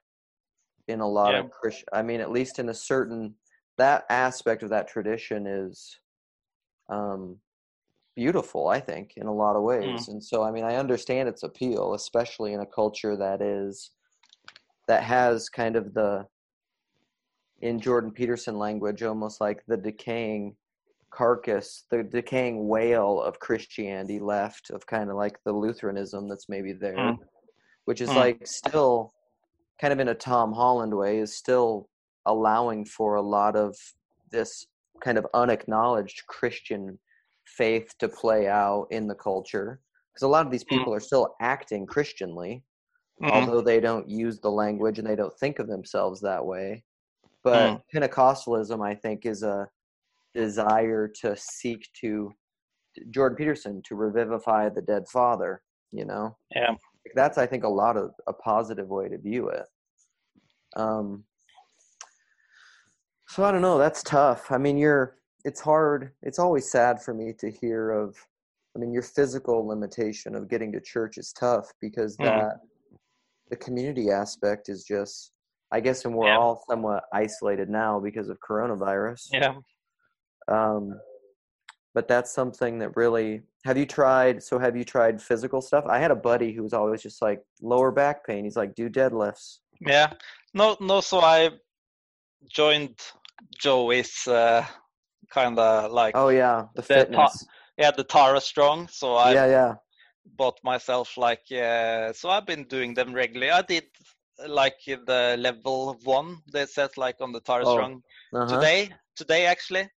in a lot Yeah. of Christian I mean at least in a certain that aspect of that tradition is um beautiful I think in a lot of ways and so I mean I understand its appeal especially in a culture that is that has kind of the in Jordan Peterson language, almost like the decaying carcass, the decaying whale of Christianity left of kind of like the Lutheranism that's maybe there, Mm. which is Mm. like still kind of in a Tom Holland way, is still allowing for a lot of this kind of unacknowledged Christian faith to play out in the culture. Because a lot of these Mm. people are still acting Christianly, Mhm. although they don't use the language and they don't think of themselves that way. But Mm. Pentecostalism, I think, is a desire to seek to Jordan Peterson to revivify the dead father. You know, Yeah. that's I think a lot of a positive way to view it. Um, so I don't know. That's tough. I mean, you're. It's hard. It's always sad for me to hear of. I mean, your physical limitation of getting to church is tough because Mhm. that the community aspect is just. I guess, and we're Yeah. all somewhat isolated now because of coronavirus. Yeah. Um, but that's something that really. Have you tried? So have you tried physical stuff? I had a buddy who was always just like lower back pain. He's like, do deadlifts. Yeah. No, no. So I joined Joey's uh, kind of like Oh yeah, the The ta- fitness. yeah the Tara Strong. So I yeah, yeah. bought myself like uh, so I've been doing them regularly. I did like the level one they set like on the Tara Oh, Strong Uh-huh. today. Today actually.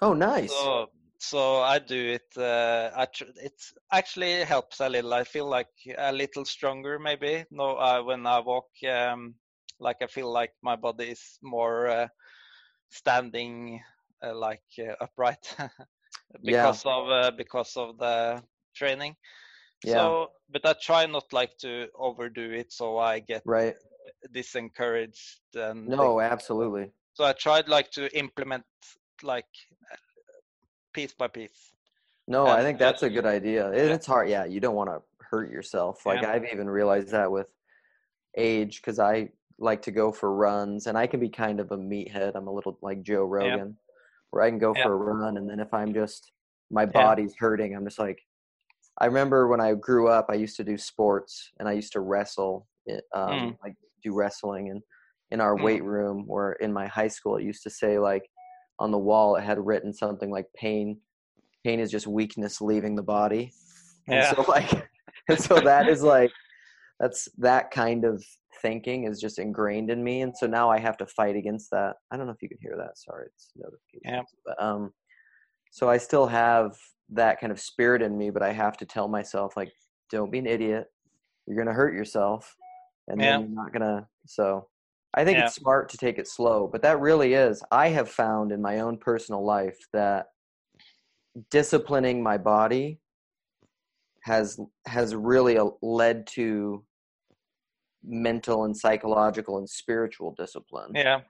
Oh, nice. So so I do it. Uh, I tr- it actually helps a little. I feel like a little stronger maybe. No, uh, when I walk, um, like I feel like my body is more uh, standing, uh, like uh, upright, because of uh, because of the training. Yeah. So, but I try not like to overdo it, so I get right. disencouraged. And No, absolutely. so I tried like to implement like piece by piece. No, I think that's a good idea. It- yeah. It's hard. Yeah, you don't want to hurt yourself. Like Yeah. I've even realized that with age because I like to go for runs and I can be kind of a meathead. I'm a little like Joe Rogan where I can go Yeah. for a run and then if I'm just my Yeah. body's hurting, I'm just like I remember when I grew up, I used to do sports and I used to wrestle, um, Mm. like do wrestling and in our Mm. weight room or in my high school, it used to say like on the wall, it had written something like pain, pain is just weakness leaving the body. And Yeah. so like, and so that is like, that's that kind of thinking is just ingrained in me. And so now I have to fight against that. I don't know if you can hear that. Sorry. It's notifications. Yeah. But, um, so I still have that kind of spirit in me, but I have to tell myself like, don't be an idiot. You're going to hurt yourself and Yeah. then you're not going to, so I think Yeah. it's smart to take it slow, but that really is, I have found in my own personal life that disciplining my body has has really led to mental and psychological and spiritual discipline. Yeah,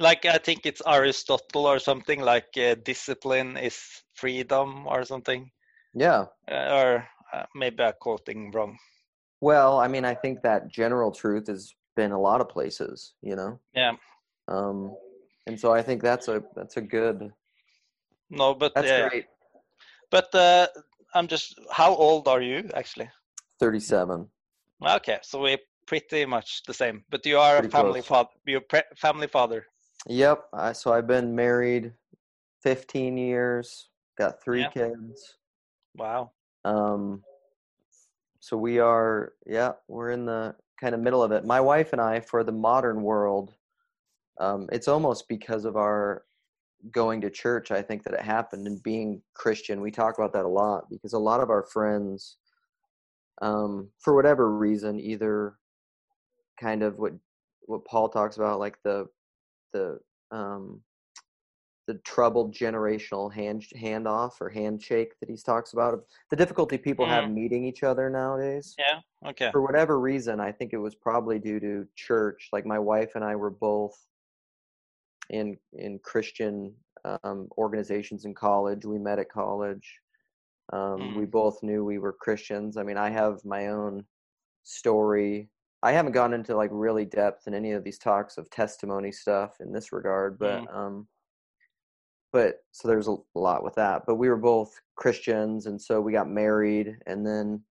like I think it's Aristotle or something like uh, discipline is freedom or something. Yeah. Uh, or uh, maybe I'm quoting wrong. Well, I mean, I think that general truth has been a lot of places, you know. Yeah. Um, and so I think that's a that's a good. No, but That's yeah. great. But uh, I'm just. How old are you actually? Thirty-seven. Okay, so we're pretty much the same. But you are Pretty a family father. You're pre- family father. Yep. I, so I've been married fifteen years. Got three Yeah. kids. Wow. Um, so we are, yeah, we're in the kind of middle of it. My wife and I, for the modern world, um, it's almost because of our going to church. I think that it happened and being Christian. We talk about that a lot because a lot of our friends, um, for whatever reason, either kind of what what Paul talks about, like the the um, the troubled generational hand handoff or handshake that he talks about the difficulty people have meeting each other nowadays. Yeah. Okay. for whatever reason i think it was probably due to church like my wife and i were both in in christian um, organizations in college. We met at college. Um, we both knew we were christians. I mean i have my own story i haven't gone into like really depth in any of these talks of testimony stuff in this regard but um but so there's a lot with that but we were both christians and so we got married and then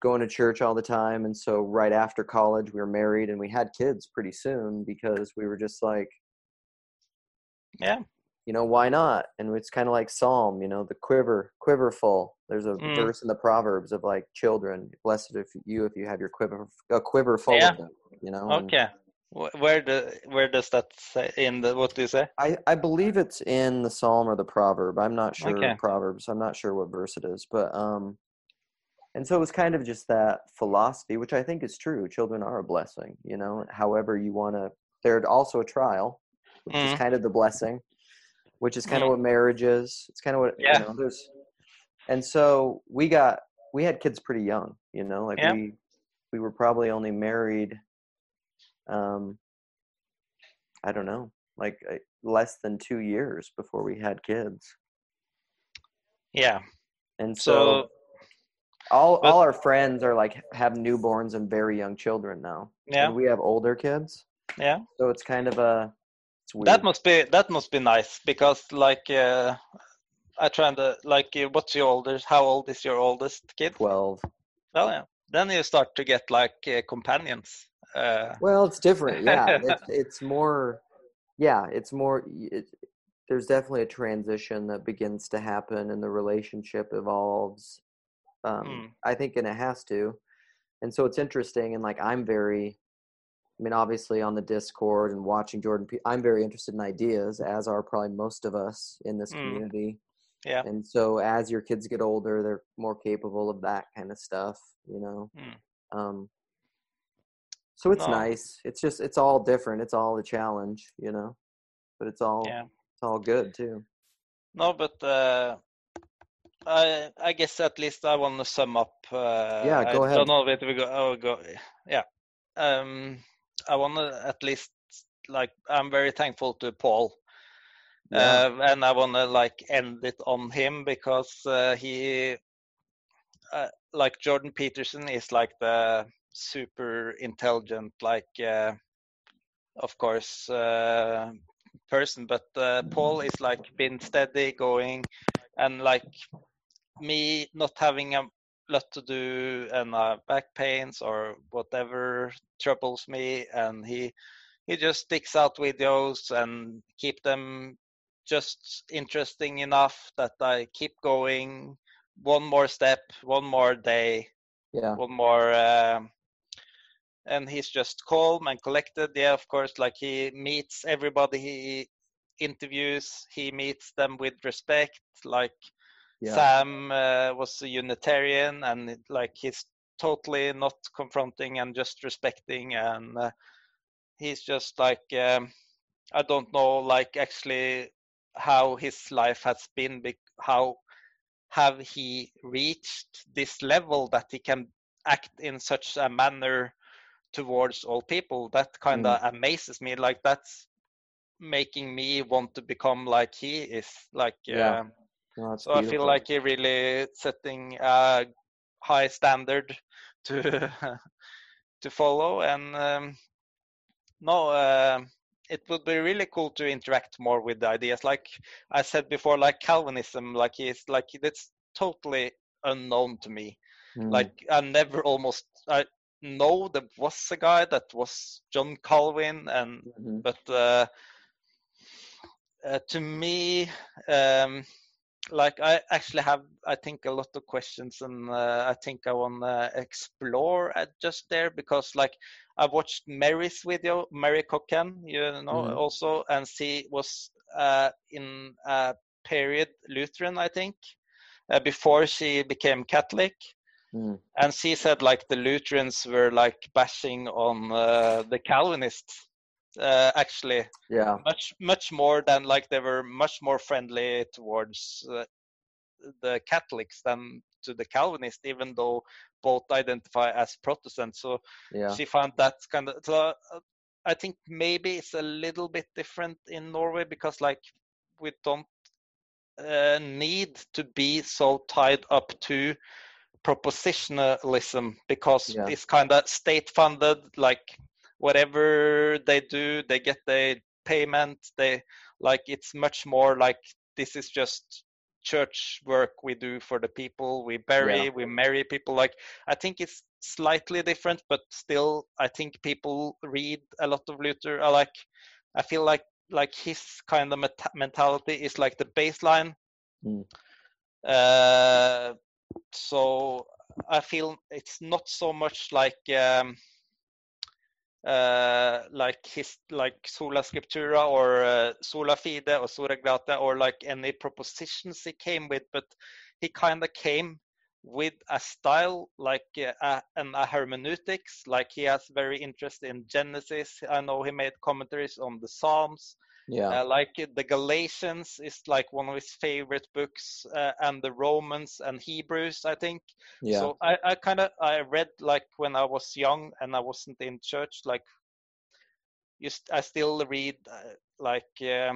going to church all the time and so right after college we were married and we had kids pretty soon because we were just like Yeah. you know why not? And it's kind of like psalm you know the quiver quiver full there's a Mm. verse in the proverbs of like children blessed if you if you have your quiver a quiver full Yeah. of them you know Okay. Wh- Where the where does that say in the what do you say? I, I believe it's in the psalm or the proverb i'm not sure Okay. proverbs i'm not sure what verse it is but um and so it was kind of just that philosophy which i think is true children are a blessing you know however you want to they're also a trial which is Mhm. kind of the blessing which is kind Mhm. of what marriage is it's kind of what Yeah. you know there's and so we got we had kids pretty young you know like Yeah. we we were probably only married um i don't know like uh, less than two years before we had kids Yeah. and so, So all but- all our friends are like have newborns and very young children now yeah, and we have older kids yeah. so it's kind of a it's weird That must be that must be nice because like uh, I try to like uh, what's your oldest? How old is your oldest kid? 12 Oh yeah. Then you start to get like uh, companions. Uh, Well, it's different. Yeah, it's, it's more. Yeah, it's more. It, there's definitely a transition that begins to happen, and the relationship evolves. Um, Mm. I think, and it has to. And so it's interesting, and like I'm very. I mean, obviously, on the Discord and watching Jordan, I'm very interested in ideas, as are probably most of us in this Mm. community. Yeah. And so, as your kids get older, they're more capable of that kind of stuff. You know. Mm. Um, so it's No. nice. It's just it's all different. It's all a challenge, you know. But it's all yeah. it's all good too. No, but uh, I I guess at least I want to sum up. Uh, Yeah, go I ahead. don't know where we go. Oh, go. Yeah. Um, I want to at least like I'm very thankful to Paul. Yeah. Uh, and I want to like end it on him because uh, he, uh, like Jordan Peterson, is like the super intelligent, like uh, of course, uh, person. But uh, Paul is like been steady going, and like me not having a lot to do and back pains or whatever troubles me, and he he just sticks out videos and keep them just interesting enough that I keep going one more step, one more day, yeah. one more. Um, and he's just calm and collected. Yeah, of course, like he meets everybody he interviews, he meets them with respect. Like Yeah. Sam uh, was a Unitarian, and it- like he's totally not confronting and just respecting, and uh, he's just like um, I don't know, like actually how his life has been, how have he reached this level that he can act in such a manner towards all people. That kind of amazes me. Like that's making me want to become like he is. Like Yeah. um, that's so I feel like he really setting a high standard to to follow, and um, no, um it would be really cool to interact more with the ideas. Like I said before, like Calvinism, like it's like that's totally unknown to me. Mm, Like I never almost I know there was a guy that was John Calvin, and mhm. but uh, uh, to me um, like i actually have i think a lot of questions and uh, i think i want to explore at just there because like i watched mary's video mary Cocken, you know Mhm. also and she was uh, in a period lutheran i think uh, before she became catholic Mm. and she said like the lutherans were like bashing on uh, the calvinists uh, actually Yeah. much much more than like they were much more friendly towards uh, the Catholics than to the Calvinist, even though both identify as Protestants. So Yeah. she found that kind of. So uh, I think maybe it's a little bit different in Norway because like we don't uh, need to be so tied up to propositionalism because Yeah. it's kind of state funded like whatever they do they get their payment they like it's much more like this is just church work we do for the people we bury Yeah. we marry people like i think it's slightly different but still i think people read a lot of luther i like i feel like like his kind of meta- mentality is like the baseline Mm. uh so i feel it's not so much like um uh like his like sola scriptura or uh, sola fide or sola gratia or like any propositions he came with but he kind of came with a style like uh, a, hermeneutics like he has very interest in genesis. I know he made commentaries on the psalms Yeah. uh, like uh, the Galatians is like one of his favorite books, uh, and the Romans and Hebrews, I think. Yeah. So I, I kind of I read like when I was young and I wasn't in church. Like, you st- I still read uh, like uh,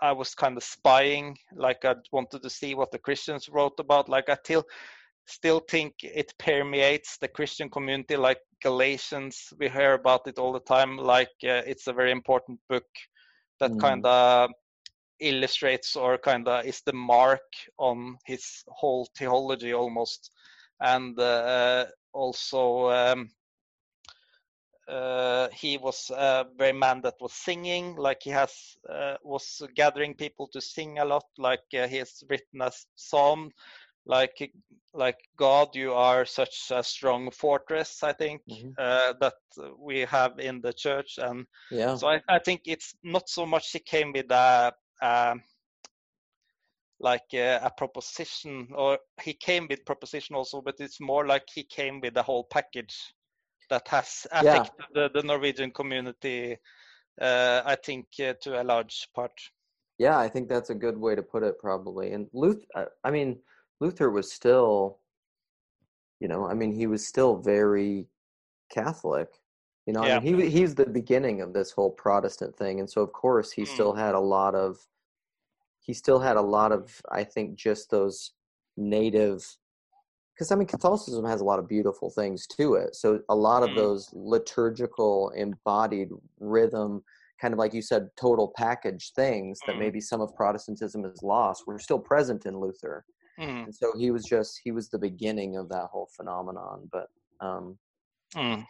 I was kind of spying. Like I wanted to see what the Christians wrote about. Like I still still think it permeates the Christian community. Like Galatians, we hear about it all the time. Like uh, it's a very important book that Mm. kind of illustrates or kind of is the mark on his whole theology almost and uh, also um, uh, he was a very man that was singing like he has uh, was gathering people to sing a lot like uh, he has written a psalm like like god you are such a strong fortress i think Mhm. uh, that we have in the church and Yeah. so I, I think it's not so much he came with a, a like a, a proposition, or he came with proposition also, but it's more like he came with the whole package that has Yeah. affected the, the Norwegian community. Uh, I think uh, to a large part. Yeah, I think that's a good way to put it, probably. And Luther, I mean, Luther was still, you know, I mean, he was still very Catholic. You know, I Yeah. mean, he he's the beginning of this whole Protestant thing, and so of course he Mm. still had a lot of, he still had a lot of, I think, just those native, because I mean, Catholicism has a lot of beautiful things to it. So a lot of Mm. those liturgical, embodied rhythm, kind of like you said, total package things that Mm. maybe some of Protestantism has lost were still present in Luther. Mm, And so he was just he was the beginning of that whole phenomenon. But um, mm,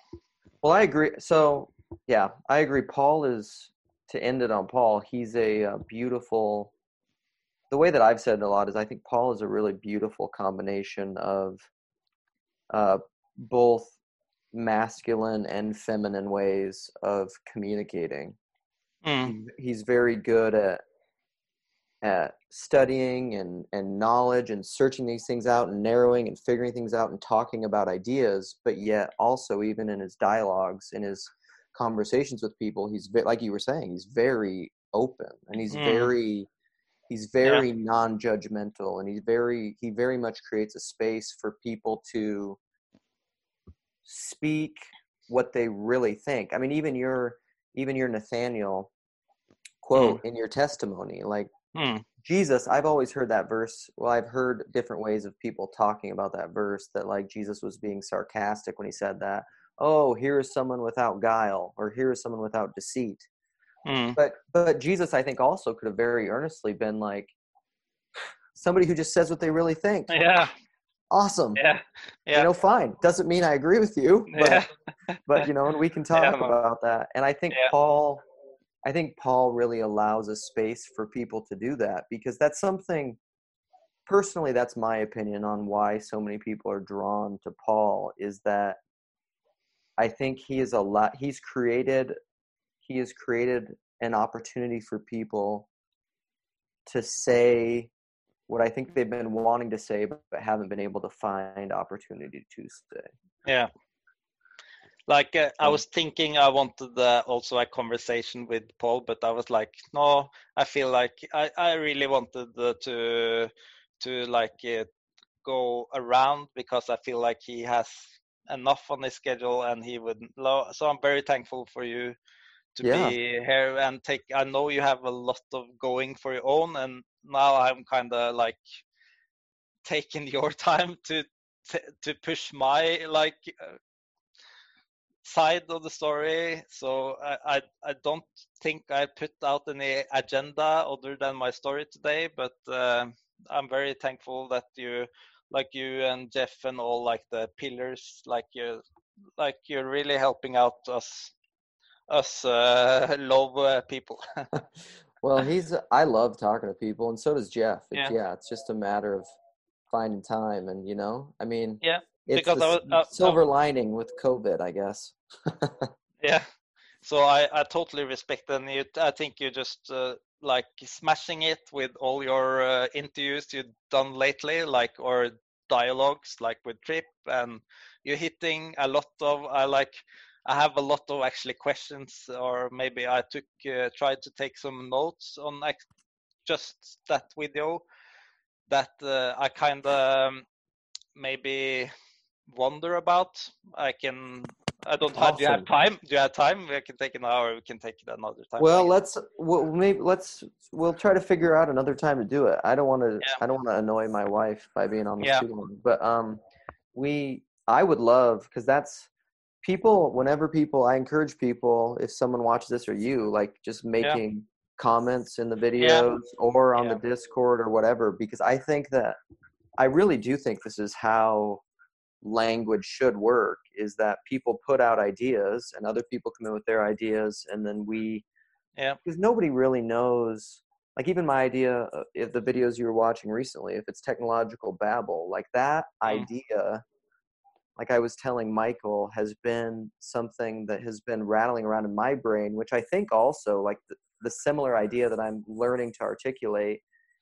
well, I agree. So yeah, I agree. Paul is to end it on Paul. He's a, uh beautiful. The way that I've said it a lot is I think Paul is a really beautiful combination of uh, both masculine and feminine ways of communicating. mm, He's very good at at studying and and knowledge and searching these things out and narrowing and figuring things out and talking about ideas but yet also even in his dialogues in his conversations with people he's ve- like you were saying he's very open and he's Mm. very he's very non-judgmental and he's very he very much creates a space for people to speak what they really think. I mean, even your even your Nathaniel quote in your testimony, like Hmm. Jesus, I've always heard that verse. Well, I've heard different ways of people talking about that verse that like Jesus was being sarcastic when he said that. Oh, here is someone without guile, or here is someone without deceit. Hmm. But but Jesus, I think, also could have very earnestly been like somebody who just says what they really think. Yeah. Awesome. Yeah. Yeah. You know, fine. Doesn't mean I agree with you, but yeah. but you know, and we can talk Yeah, about that. And I think. Paul, I think Paul really allows a space for people to do that because that's something. Personally, that's my opinion on why so many people are drawn to Paul. Is that I think he is a lot. He's created, he has created an opportunity for people to say what I think they've been wanting to say, but haven't been able to find opportunity to say. Yeah. Like uh, I was thinking, I wanted uh, also a conversation with Paul, but I was like, no, I feel like I, I really wanted uh, to to like uh, go around because I feel like he has enough on his schedule and he would. Lo- so I'm very thankful for you to Yeah. be here and take. I know you have a lot of going for your own, and now I'm kind of like taking your time to to to push my like uh, side of the story. So I, I I don't think I put out any agenda other than my story today, but uh, I'm very thankful that you like you and Jeff and all like the pillars like you like you're really helping out us us uh, low uh, people. Well, he's. I love talking to people, and so does Jeff. It's, Yeah. yeah. it's just a matter of finding time, and you know, I mean, Yeah, it's because was- uh, silver lining with COVID, I guess. Yeah. So I, I totally respect and you I think you just uh, like smashing it with all your uh, interviews you've done lately like or dialogues like with Trip and you're hitting a lot of I like I have a lot of actually questions or maybe I took uh, tried to take some notes on just that video that uh, I kind of maybe wonder about I can I don't have. Do you have time? Do you have time? We can take an hour. We can take it another time. Well, I let's. Well, maybe let's. We'll try to figure out another time to do it. I don't want to. Yeah. I don't want to annoy my wife by being on the Yeah. too long. But um, we. I would love because that's people. Whenever people, I encourage people. If someone watches this or you, like just making comments in the videos or on Yeah. the Discord or whatever, because I think that I really do think this is how language should work is that people put out ideas and other people come in with their ideas and then we Yeah. because nobody really knows like even my idea uh, if the videos you were watching recently if it's technological babble like that Mm. idea like i was telling michael has been something that has been rattling around in my brain which i think also like the, the similar idea that i'm learning to articulate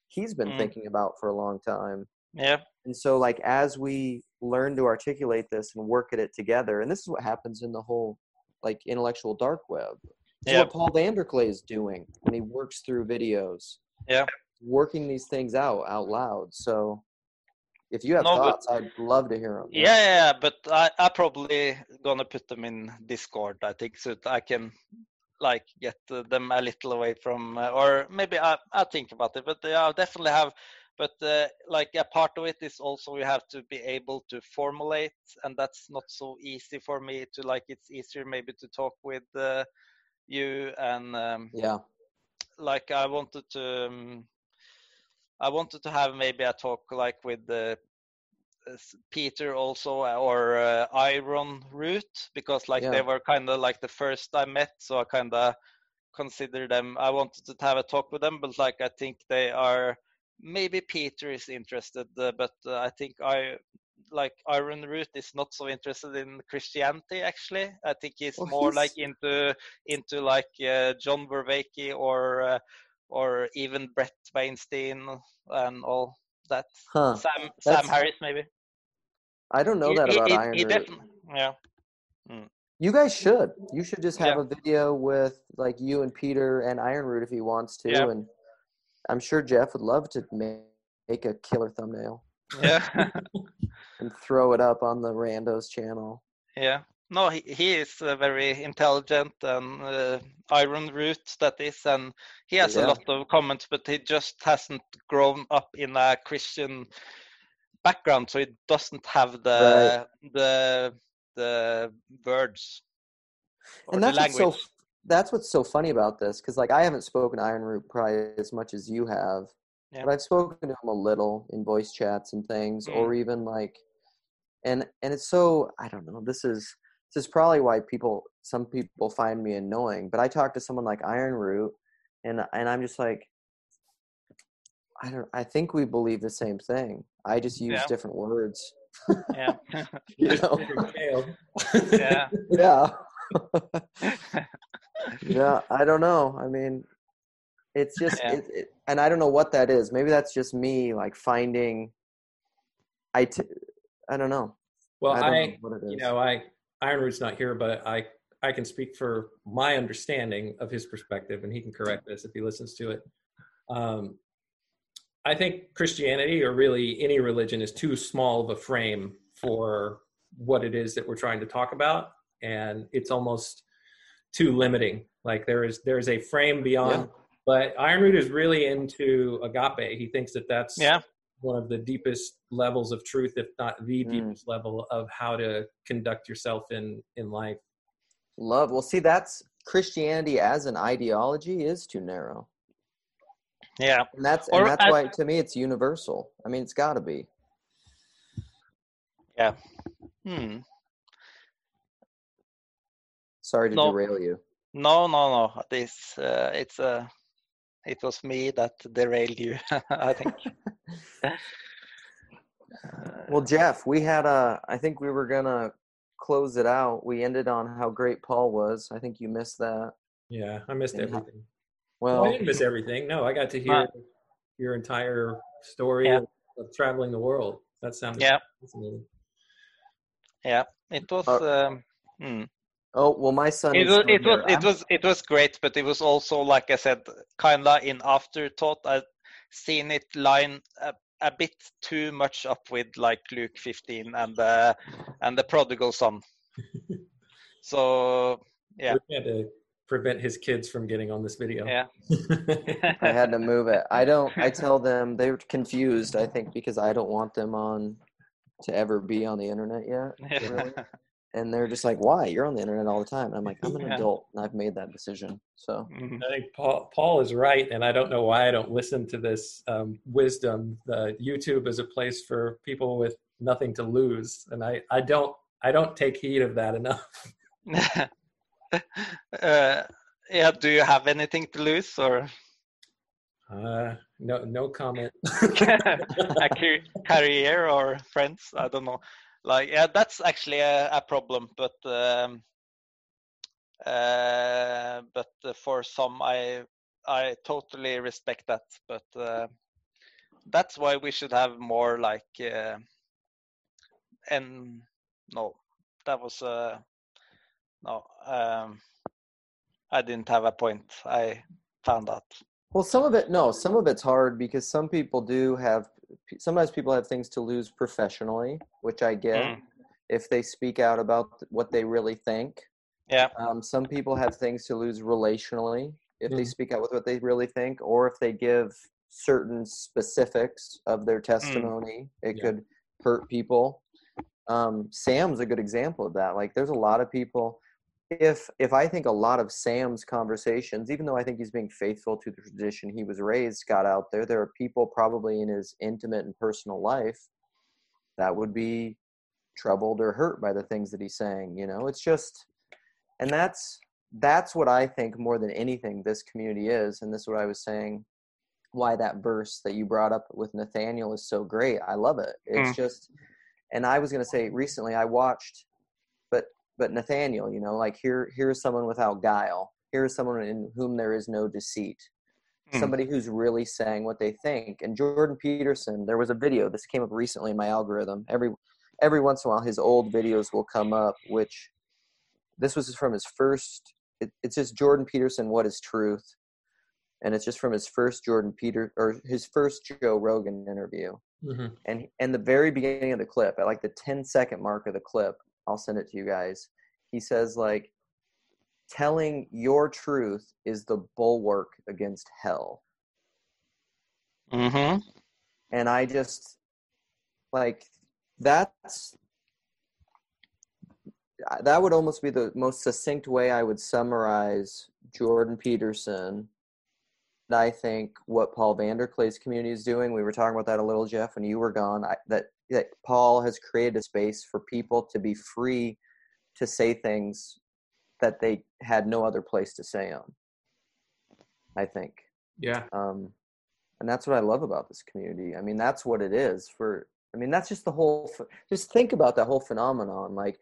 he's been Mm. thinking about for a long time yeah, and so, like, as we learn to articulate this and work at it together, and this is what happens in the whole, like, intellectual dark web. This Yeah. what Paul VanderKlay is doing when he works through videos. Yeah. Working these things out out loud. So, if you have No, but- thoughts, I'd love to hear them. yeah, yeah. But I, I probably gonna put them in Discord. I think so that I can like get uh, them a little away from, uh, or maybe I I think about it. But yeah, I'll definitely have. But uh, like a part of it is also you have to be able to formulate, and that's not so easy for me to like. It's easier maybe to talk with uh, you and. Um, Yeah. like I wanted to um, I wanted to have maybe a talk like with the Peter also uh, or uh, Iron Root because like Yeah. they were kind of like the first I met so I kind of consider them I wanted to have a talk with them but like I think they are maybe Peter is interested uh, but uh, I think I like Iron Root is not so interested in Christianity actually I think he's Well, more like he's- into into like uh, John Vervaeke or uh, or even Brett Weinstein and all that. Huh. Sam Sam Harris maybe. I don't know that he- about he- Iron he Root. definitely- yeah. You guys should. You should just have Yeah. a video with like you and Peter and Iron Root if he wants to, Yeah. and I'm sure Jeff would love to make, a killer thumbnail Yeah. and throw it up on the Randos channel. yeah. no, he, he is very intelligent and uh, Iron Root that is, and he has Yeah. a lot of comments, but he just hasn't grown up in a Christian background, so he doesn't have the the the words or and that's what's so. That's what's so funny about this because like i haven't spoken to iron root probably as much as you have Yeah. but i've spoken to him a little in voice chats and things or even like and and it's so i don't know this is this is probably why people some people find me annoying but i talk to someone like iron root and and i'm just like i don't i think we believe the same thing i just use Yeah. different words Yeah, you know? Different yeah, yeah yeah i don't know i mean it's just Yeah. it, it, and i don't know what that is maybe that's just me like finding i t- i don't know Well, i don't I, know what it is you know, I Iron Root's not here, but I I can speak for my understanding of his perspective, and he can correct this if he listens to it. Um, I think Christianity, or really any religion, is too small of a frame for what it is that we're trying to talk about, and it's almost too limiting. Like there is there is a frame beyond. Yeah. But Iron Root is really into agape. He thinks that that's yeah, one of the deepest levels of truth, if not the Mm. deepest level of how to conduct yourself in in life. love well see that's christianity as an ideology is too narrow yeah. and that's Or and that's as- why to me it's universal i mean it's got to be Yeah. Hmm. Sorry to No. derail you No, no, no. This uh, it's uh, it was me that derailed you. I think. well jeff we had a i think we were gonna close it out we ended on how great paul was i think you missed that Yeah, I missed Yeah. everything. well Well, I didn't miss everything. No, I got to hear Uh, your entire story Yeah. of, of traveling the world. That sounds Yeah, fascinating. yeah. It was. Uh, um, hmm. Oh well my son It is was. It was. It was. It was great, but it was also, like I said, kinda in afterthought. I seen it line a, a bit too much up with like Luke 15 and the and the prodigal son. So yeah, We had to prevent his kids from getting on this video. yeah. I had to move it. I don't. I tell them they're confused. I think because I don't want them on to ever be on the internet yet, really. and they're just like, "Why? You're on the internet all the time." And I'm like, "I'm an Yeah. adult, and I've made that decision." So Mhm. I think Paul, Paul is right, and I don't know why I don't listen to this um, wisdom. Uh, YouTube is a place for people with nothing to lose, and I, I don't I don't take heed of that enough. uh, yeah. Do you have anything to lose or Uh, no no comment. a career or friends? I don't know. Like yeah, that's actually a, a problem, but um, uh, but for some, I I totally respect that. But uh, that's why we should have more like uh, and no, that was uh, no. Um, I didn't have a point. I found out. Well, some of it, no, some of it's hard because some people do have, sometimes people have things to lose professionally, which I get Mm. if they speak out about what they really think. Yeah. Um, some people have things to lose relationally if they Mm. speak out with what they really think, or if they give certain specifics of their testimony, it Yeah. could hurt people. Um, Sam's a good example of that. Like, there's a lot of people. If if I think a lot of Sam's conversations, even though I think he's being faithful to the tradition he was raised, got out there, there are people probably in his intimate and personal life that would be troubled or hurt by the things that he's saying. You know, it's just, and that's that's what I think more than anything this community is, and this is what I was saying. Why that verse that you brought up with Nathaniel is so great. I love it. It's Mm. just, and I was going to say recently I watched, but Nathaniel, you know, like here here's someone without guile. Here is someone in whom there is no deceit. Mm. Somebody who's really saying what they think. And Jordan Peterson, there was a video. This came up recently in my algorithm. Every every once in a while, his old videos will come up. Which this was from his first. It, it's just Jordan Peterson. What is truth? And it's just from his first Jordan Peter or his first Joe Rogan interview Mhm. and and the very beginning of the clip at like the 10 second mark of the clip i'll send it to you guys. He says like telling your truth is the bulwark against hell. Mm-hmm. and i just like that's that would almost be the most succinct way i would summarize jordan peterson. I think what paul VanderKlay's community is doing we were talking about that a little jeff when you were gone I, that that paul has created a space for people to be free to say things that they had no other place to say them i think Yeah. um, and that's what I love about this community. I mean, that's what it is for. I mean, that's just the whole. Just think about that whole phenomenon. Like,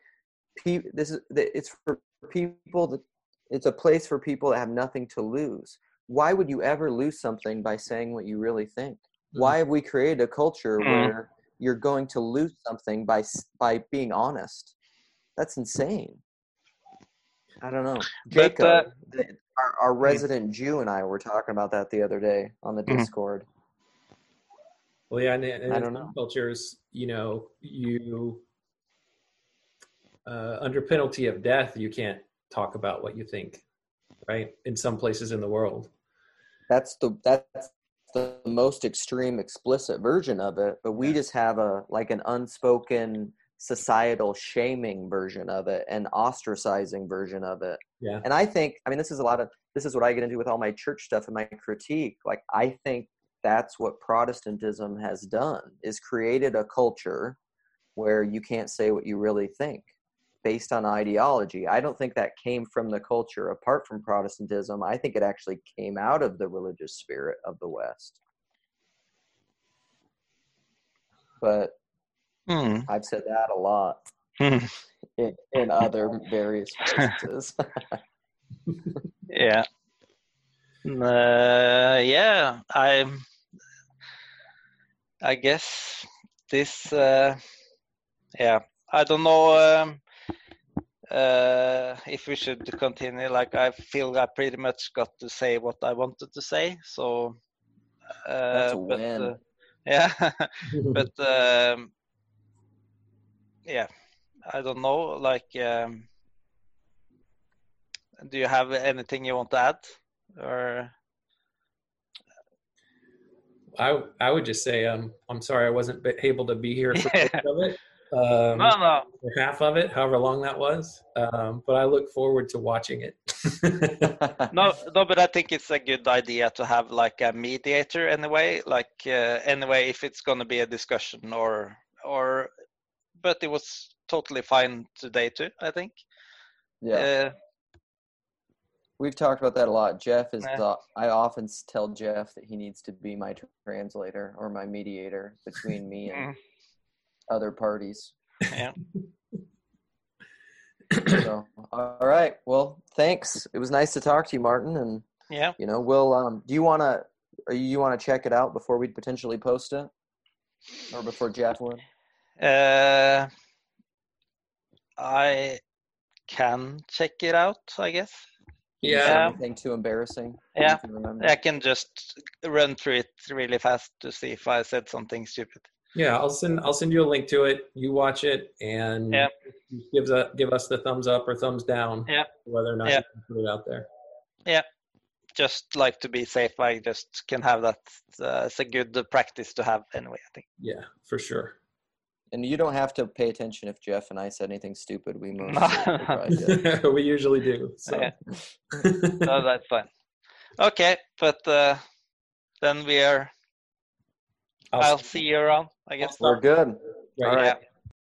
pe- this is it's for people that it's a place for people that have nothing to lose. Why would you ever lose something by saying what you really think? Mhm. Why have we created a culture Mm. where you're going to lose something by by being honest? That's insane. I don't know. But, Jacob, the- our, our resident Jew and I were talking about that the other day on the Mhm. Discord. Well, yeah, and, and I in don't some know. cultures, you know, you uh, under penalty of death, you can't talk about what you think, right? In some places in the world. That's the that's the most extreme explicit version of it, but we just have a like an unspoken societal shaming version of it and ostracizing version of it. Yeah. And I think I mean this is a lot of this is what I get into with all my church stuff and my critique. Like I think that's what Protestantism has done is created a culture where you can't say what you really think based on ideology. I don't think that came from the culture apart from Protestantism. I think it actually came out of the religious spirit of the West. But Hmm. I've said that a lot Hmm. in, in other various places. Yeah. Uh, yeah, I I guess this uh, yeah, I don't know um, uh, if we should continue like I feel I pretty much got to say what I wanted to say, so uh, That's a but, win. uh, yeah, but um, yeah, I don't know like um, do you have anything you want to add or I I would just say um, I'm sorry I wasn't able to be here for Yeah. most of it, um, no no for half of it, however long that was. Um, but I look forward to watching it. no no but i think it's a good idea to have like a mediator anyway like uh, anyway if it's going to be a discussion or or but it was totally fine today too i think yeah. uh, We've talked about that a lot. Jeff is Yeah. the, I often tell Jeff that he needs to be my translator or my mediator between me and Mm. Other parties. yeah So, all right. Well, thanks. It was nice to talk to you, Martin. And yeah you know, we'll. Um, do you want to? Or you want to check it out before we potentially post it, or before Jeff would? uh, i can check it out i guess yeah, Yeah. Anything too embarrassing? Yeah. You can i can just run through it really fast to see if i said something stupid yeah. I'll send I'll send you a link to it. You watch it and Yeah. give us give us the thumbs up or thumbs down. Yeah. Whether or not Yeah. you can put it out there. Yeah. Just like to be safe i just can have that uh, it's a good practice to have anyway i think Yeah, for sure. And you don't have to pay attention if Jeff and I said anything stupid. We most No. certainly probably did. we usually do. So. Yeah. no, that's fine. Okay, but uh, then we are. I'll- I'll see you around. I guess. We're good. Right. All right. Yeah.